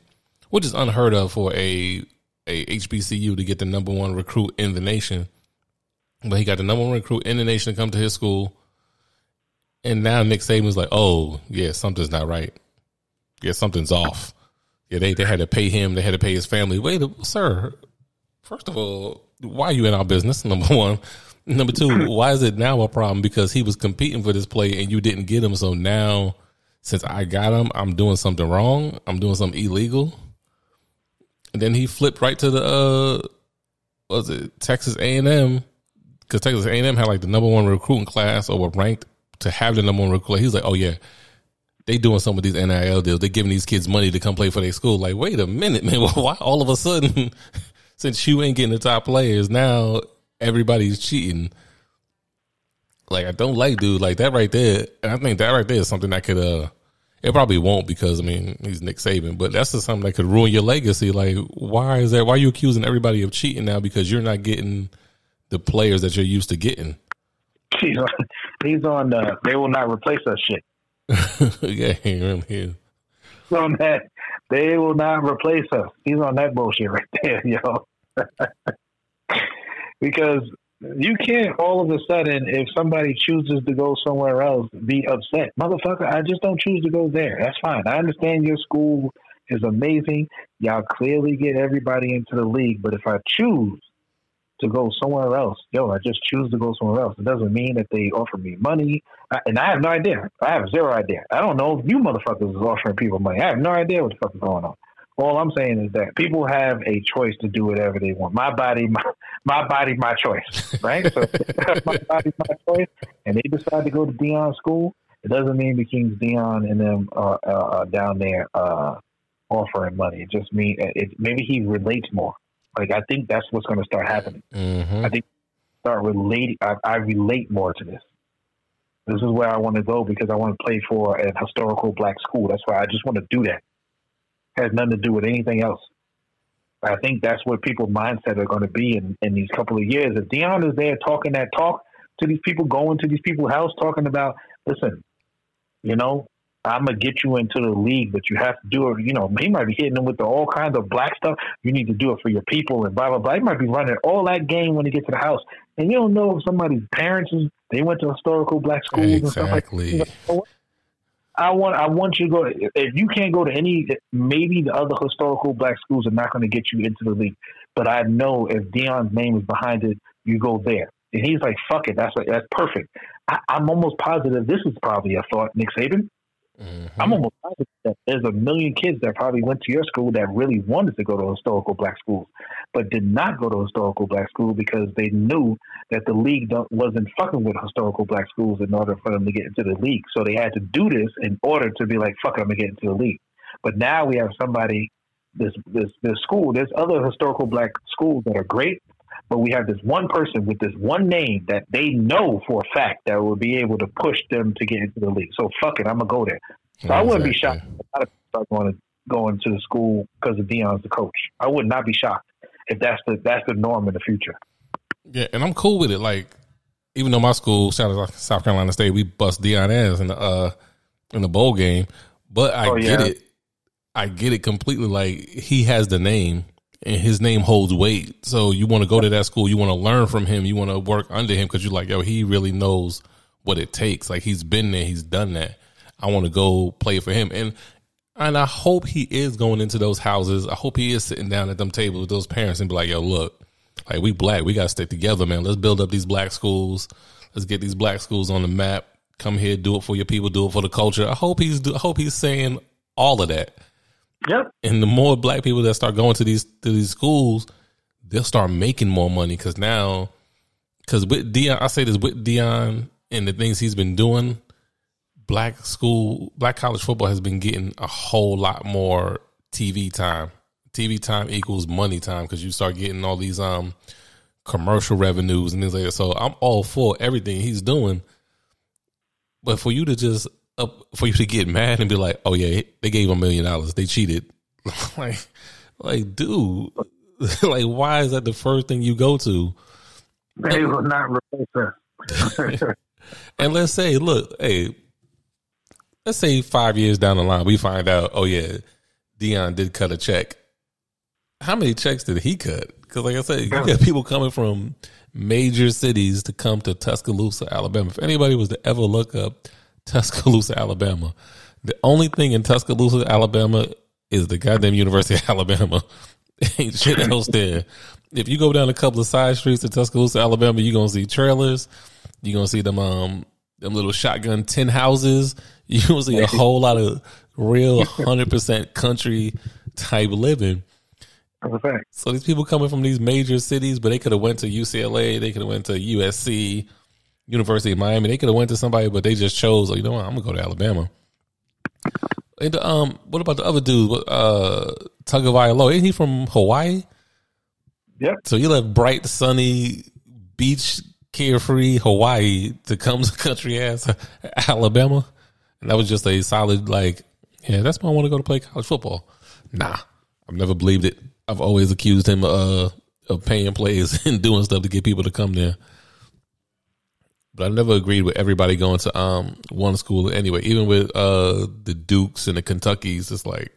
which is unheard of for a a HBCU to get the number one recruit in the nation. But he got the number one recruit in the nation to come to his school. And now Nick Saban's like, oh, yeah, something's not right. Yeah, something's off. Yeah, they, they had to pay him. They had to pay his family. Wait, sir, first of all, why are you in our business? Number one. Number two, why is it now a problem? Because he was competing for this play and you didn't get him. So now, since I got him, I'm doing something wrong. I'm doing something illegal. And then he flipped right to the, uh, was it Texas A&M? Because Texas A&M had like the number one recruiting class or were ranked to have the number one recruit. He's like, oh yeah, they doing some of these NIL deals. They giving these kids money to come play for their school. Like, wait a minute, man. Why all of a sudden, since you ain't getting the top players, now everybody's cheating? Like, I don't like dude like that right there. And I think that right there is something that could, uh, it probably won't because I mean he's Nick Saban, but that's just something that could ruin your legacy. Like, why is that? Why are you accusing everybody of cheating now because you're not getting the players that you're used to getting? He's on, he's on uh, they will not replace us shit. yeah, he really is. On that, they will not replace us. He's on that bullshit right there, yo. because you can't all of a sudden, if somebody chooses to go somewhere else, be upset. Motherfucker, I just don't choose to go there. That's fine. I understand your school is amazing. Y'all clearly get everybody into the league, but if I choose to go somewhere else. Yo, I just choose to go somewhere else. It doesn't mean that they offer me money. I, and I have no idea. I have zero idea. I don't know if you motherfuckers is offering people money. I have no idea what the fuck is going on. All I'm saying is that people have a choice to do whatever they want. My body, my, my body, my choice, right? so my body, my choice, and they decide to go to Deion school. It doesn't mean the Kings Deion and them are uh, down there uh, offering money. It just means it, maybe he relates more. Like I think that's what's going to start happening. Mm-hmm. I think start relating. I, I relate more to this. This is where I want to go because I want to play for a historical black school. That's why I just want to do that. Has nothing to do with anything else. I think that's what people's mindset are going to be in, in these couple of years. If Deion is there talking that talk to these people, going to these people's house, talking about, listen, you know, I'm gonna get you into the league, but you have to do it. You know, he might be hitting them with the, all kinds of black stuff. You need to do it for your people and blah blah blah. He might be running all that game when he gets to the house, and you don't know if somebody's parents is they went to historical black schools exactly. and stuff like. That. I want I want you to go. If you can't go to any, maybe the other historical black schools are not going to get you into the league. But I know if Deion's name is behind it, you go there. And he's like, "Fuck it, that's that's perfect." I, I'm almost positive this is probably a thought, Nick Saban. Mm-hmm. I'm almost positive that there's a million kids that probably went to your school that really wanted to go to historical black schools, but did not go to historical black school because they knew that the league wasn't fucking with historical black schools in order for them to get into the league. So they had to do this in order to be like, fuck, I'm gonna get into the league. But now we have somebody, this this this school. There's other historical black schools that are great, but we have this one person with this one name that they know for a fact that will be able to push them to get into the league. So fuck it, I'm gonna go there. So exactly. I wouldn't be shocked if a lot of people start going to going to the school because of Deion's the coach. I would not be shocked if that's the that's the norm in the future. Yeah, and I'm cool with it. Like, even though my school, shout out South Carolina State, we bust Deion ass in the uh in the bowl game, but I oh, yeah. get it. I get it completely. Like he has the name and his name holds weight. So you want to go to that school, you want to learn from him, you want to work under him because you're like, yo, he really knows what it takes. Like he's been there, he's done that. I want to go play for him, and and I hope he is going into those houses. I hope he is sitting down at them tables with those parents and be like, yo, look, like we black, we gotta stick together, man. Let's build up these black schools. Let's get these black schools on the map. Come here, do it for your people, do it for the culture. I hope he's I hope he's saying all of that Yep. And the more black people that start going to these to these schools, they'll start making more money because now, because with Deion, I say this with Deion and the things he's been doing, black school, black college football has been getting a whole lot more TV time. TV time equals money time because you start getting all these um commercial revenues and things like that. So I'm all for everything he's doing, but for you to just up for you to get mad and be like, "Oh yeah, they gave a million dollars. They cheated." like, like, dude, like, why is that the first thing you go to? They will not replace and let's say, look, hey, let's say five years down the line, we find out, oh yeah, Deion did cut a check. How many checks did he cut? Because, like I said, you got people coming from major cities to come to Tuscaloosa, Alabama. If anybody was to ever look up Tuscaloosa, Alabama, the only thing in Tuscaloosa, Alabama is the goddamn University of Alabama. Ain't shit else there. If you go down a couple of side streets to Tuscaloosa, Alabama, you're gonna see trailers. You're gonna see them um them little shotgun tin houses. You're gonna see a whole lot of real hundred percent country type living. So these people coming from these major cities, but they could have went to UCLA, they could have went to USC, University of Miami, they could have went to somebody, but they just chose, you know what, I'm gonna go to Alabama. And um, what about the other dude, uh, Tagovailoa? Isn't he from Hawaii? Yep. So he left bright, sunny, beach, carefree Hawaii to come to country ass Alabama, and that was just a solid like, yeah, that's why I want to go to play college football. Nah, I've never believed it. I've always accused him uh, of paying players and doing stuff to get people to come there. But I never agreed with everybody going to um, one school anyway. Even with uh, the Dukes and the Kentuckies, it's like,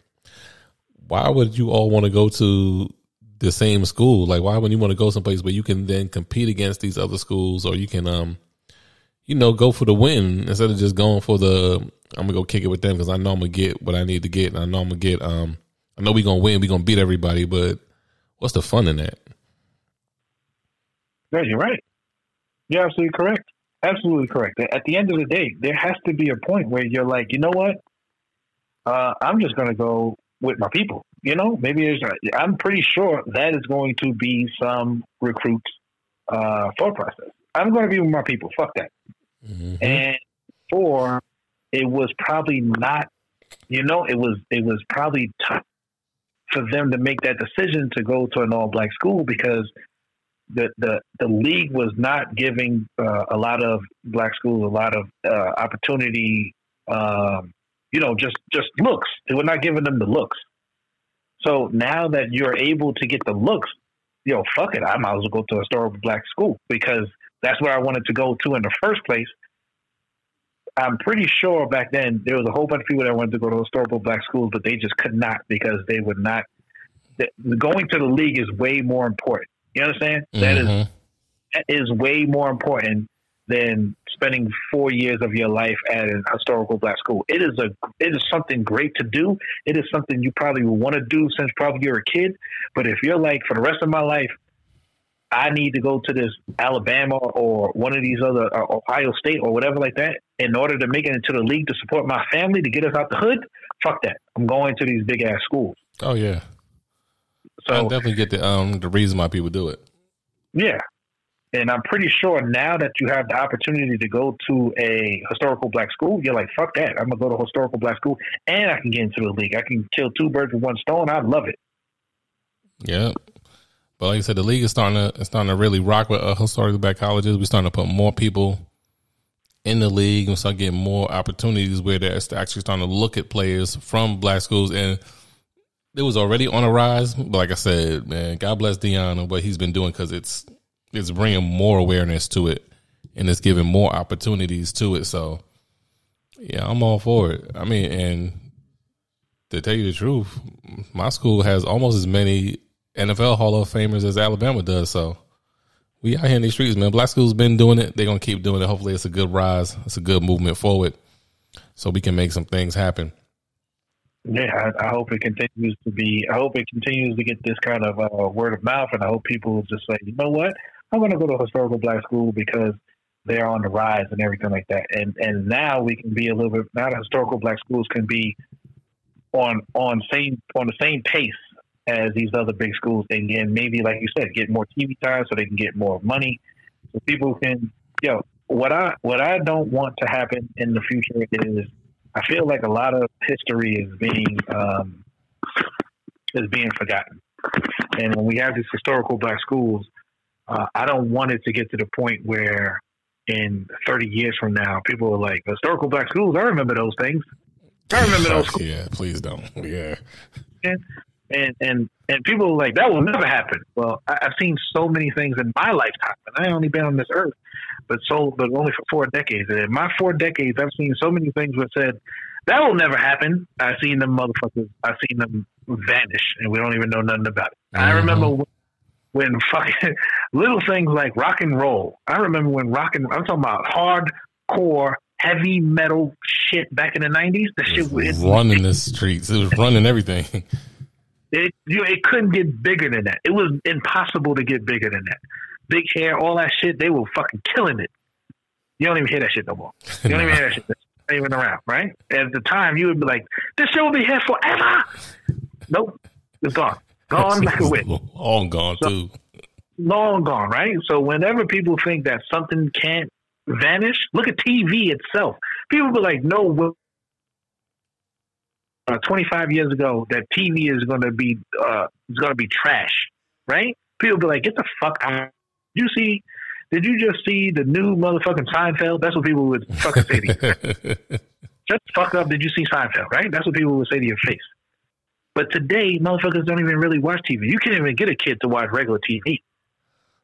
why would you all want to go to the same school? Like, why would you want to go someplace where you can then compete against these other schools, or you can, um, you know, go for the win instead of just going for the I'm gonna go kick it with them because I know I'm gonna get what I need to get, and I know I'm gonna get um I know we're gonna win, we're gonna beat everybody, but what's the fun in that? Yeah, you're right. You're absolutely correct. Absolutely correct. At the end of the day, there has to be a point where you're like, you know what? Uh, I'm just gonna go with my people. You know, maybe there's. A, I'm pretty sure that is going to be some recruit uh, thought process. I'm going to be with my people. Fuck that. Mm-hmm. And four, it was probably not. You know, it was it was probably tough for them to make that decision to go to an all black school because the, the, the league was not giving uh, a lot of black schools a lot of uh, opportunity, um, you know, just, just looks. They were not giving them the looks. So now that you're able to get the looks, yo, fuck it. I might as well go to a historical black school because that's where I wanted to go to in the first place. I'm pretty sure back then there was a whole bunch of people that wanted to go to historical black schools, but they just could not because they would not. Going to the league is way more important. You understand? Mm-hmm. That is mm-hmm. that is way more important than spending four years of your life at an historical black school. It is a it is something great to do. It is something you probably want to do since probably you're a kid. But if you're like for the rest of my life, I need to go to this Alabama or one of these other uh, Ohio State or whatever like that in order to make it into the league to support my family to get us out the hood. Fuck that. I'm going to these big ass schools. Oh yeah. So I definitely get the um the reason why people do it. Yeah. And I'm pretty sure now that you have the opportunity to go to a historical black school, you're like, fuck that. I'm gonna go to a historical black school and I can get into the league. I can kill two birds with one stone. I love it. Yeah. But like I said, the league is starting to starting to really rock with uh, historically black colleges. We're starting to put more people in the league and start getting more opportunities where they're actually starting to look at players from black schools. And it was already on a rise. But like I said, man, God bless Deion and what he's been doing because it's it's bringing more awareness to it and it's giving more opportunities to it. So yeah, I'm all for it. I mean, and to tell you the truth, my school has almost as many NFL Hall of Famers as Alabama does. So we out here in these streets, man. Black schools been doing it. They're gonna keep doing it. Hopefully, it's a good rise. It's a good movement forward, so we can make some things happen. Yeah, I, I hope it continues to be. I hope it continues to get this kind of uh, word of mouth, and I hope people just say, you know what, I'm going to go to a historical black school because they're on the rise and everything like that. And and now we can be a little bit. Now the historical black schools can be on on same on the same pace as these other big schools and again maybe like you said get more TV time so they can get more money so people can yo know, what I what I don't want to happen in the future is I feel like a lot of history is being um, is being forgotten and when we have these historical black schools uh, I don't want it to get to the point where in 30 years from now, people are like, historical black schools, I remember those things. I remember those schools. Yeah, please don't. Yeah. And, and, and, and people are like, that will never happen. Well, I, have seen so many things in my lifetime, and I only been on this earth, but so, but only for four decades. And in my four decades, I've seen so many things that said, that will never happen. I've seen them motherfuckers, I've seen them vanish, and we don't even know nothing about it. Mm-hmm. I remember when fucking little things like rock and roll. I remember when rock and I'm talking about hardcore heavy metal shit back in the nineties. The shit was running the streets. It was running everything. It you, it couldn't get bigger than that. It was impossible to get bigger than that. Big hair, all that shit. They were fucking killing it. You don't even hear that shit no more. You don't even hear that shit. Not even around, right? At the time, you would be like, "This shit will be here forever." Nope, it's gone. Gone like a wind. Long gone so, too. Long gone, right? So whenever people think that something can't vanish, look at TV itself. People be like, no, uh, 25 years ago that TV is going to be uh, is going to be trash, right? People be like, get the fuck out. You see, did you just see the new motherfucking Seinfeld? That's what people would fucking say to you. Shut the fuck up. Did you see Seinfeld, right? That's what people would say to your face. But today, motherfuckers don't even really watch TV. You can't even get a kid to watch regular TV.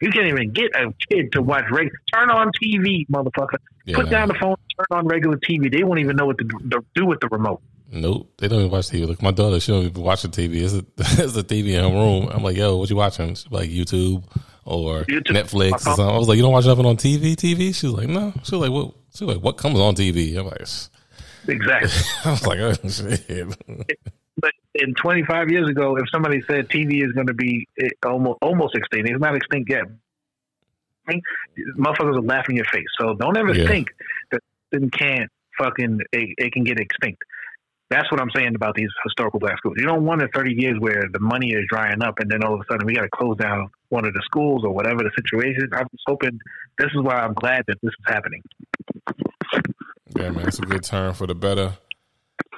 You can't even get a kid to watch regular. Turn on TV, motherfucker. Yeah. Put down the phone. Turn on regular TV. They won't even know what to do with the remote. Nope, they don't even watch TV. Look, my daughter, she don't even watch the TV. It's a, it's a TV in her room. I'm like, yo, what you watching? She's like YouTube or YouTube. Netflix or something. I was like, you don't watch nothing on TV? TV? She's like, no. She was like, what? She was like, what comes on TV? I'm like, exactly. I was like, oh shit but in 25 years ago, if somebody said TV is going to be eh, almost almost extinct, it's not extinct yet. I mean, motherfuckers are laughing in your face. So don't ever yeah. think that it can't fucking it, it, can get extinct. That's what I'm saying about these historical black schools. You don't want a 30 years where the money is drying up and then all of a sudden we got to close down one of the schools or whatever the situation. I'm just hoping this is why I'm glad that this is happening. Yeah, man, it's a good turn for the better.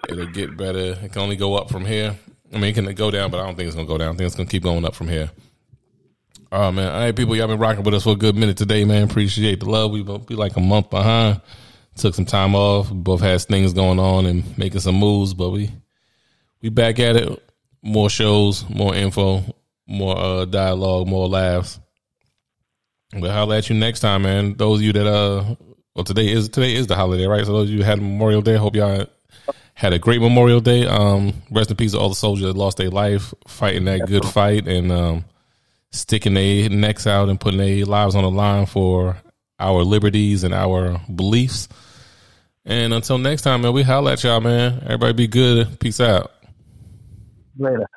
It'll get better. It can only go up from here. I mean, it can go down, but I don't think it's gonna go down. I think it's gonna keep going up from here. Oh man, all right, people, y'all been rocking with us for a good minute today, man. Appreciate the love. We'll be like a month behind. Took some time off. both has things going on and making some moves, but we we back at it. More shows, more info, more uh, dialogue, more laughs. We'll holler at you next time, man. Those of you that uh, well, today is today is the holiday, right? So those of you had Memorial Day, hope y'all had a great Memorial Day. Um, rest in peace to all the soldiers that lost their life fighting that good fight and um, sticking their necks out and putting their lives on the line for our liberties and our beliefs. And until next time, man, we holla at y'all, man. Everybody be good. Peace out. Later.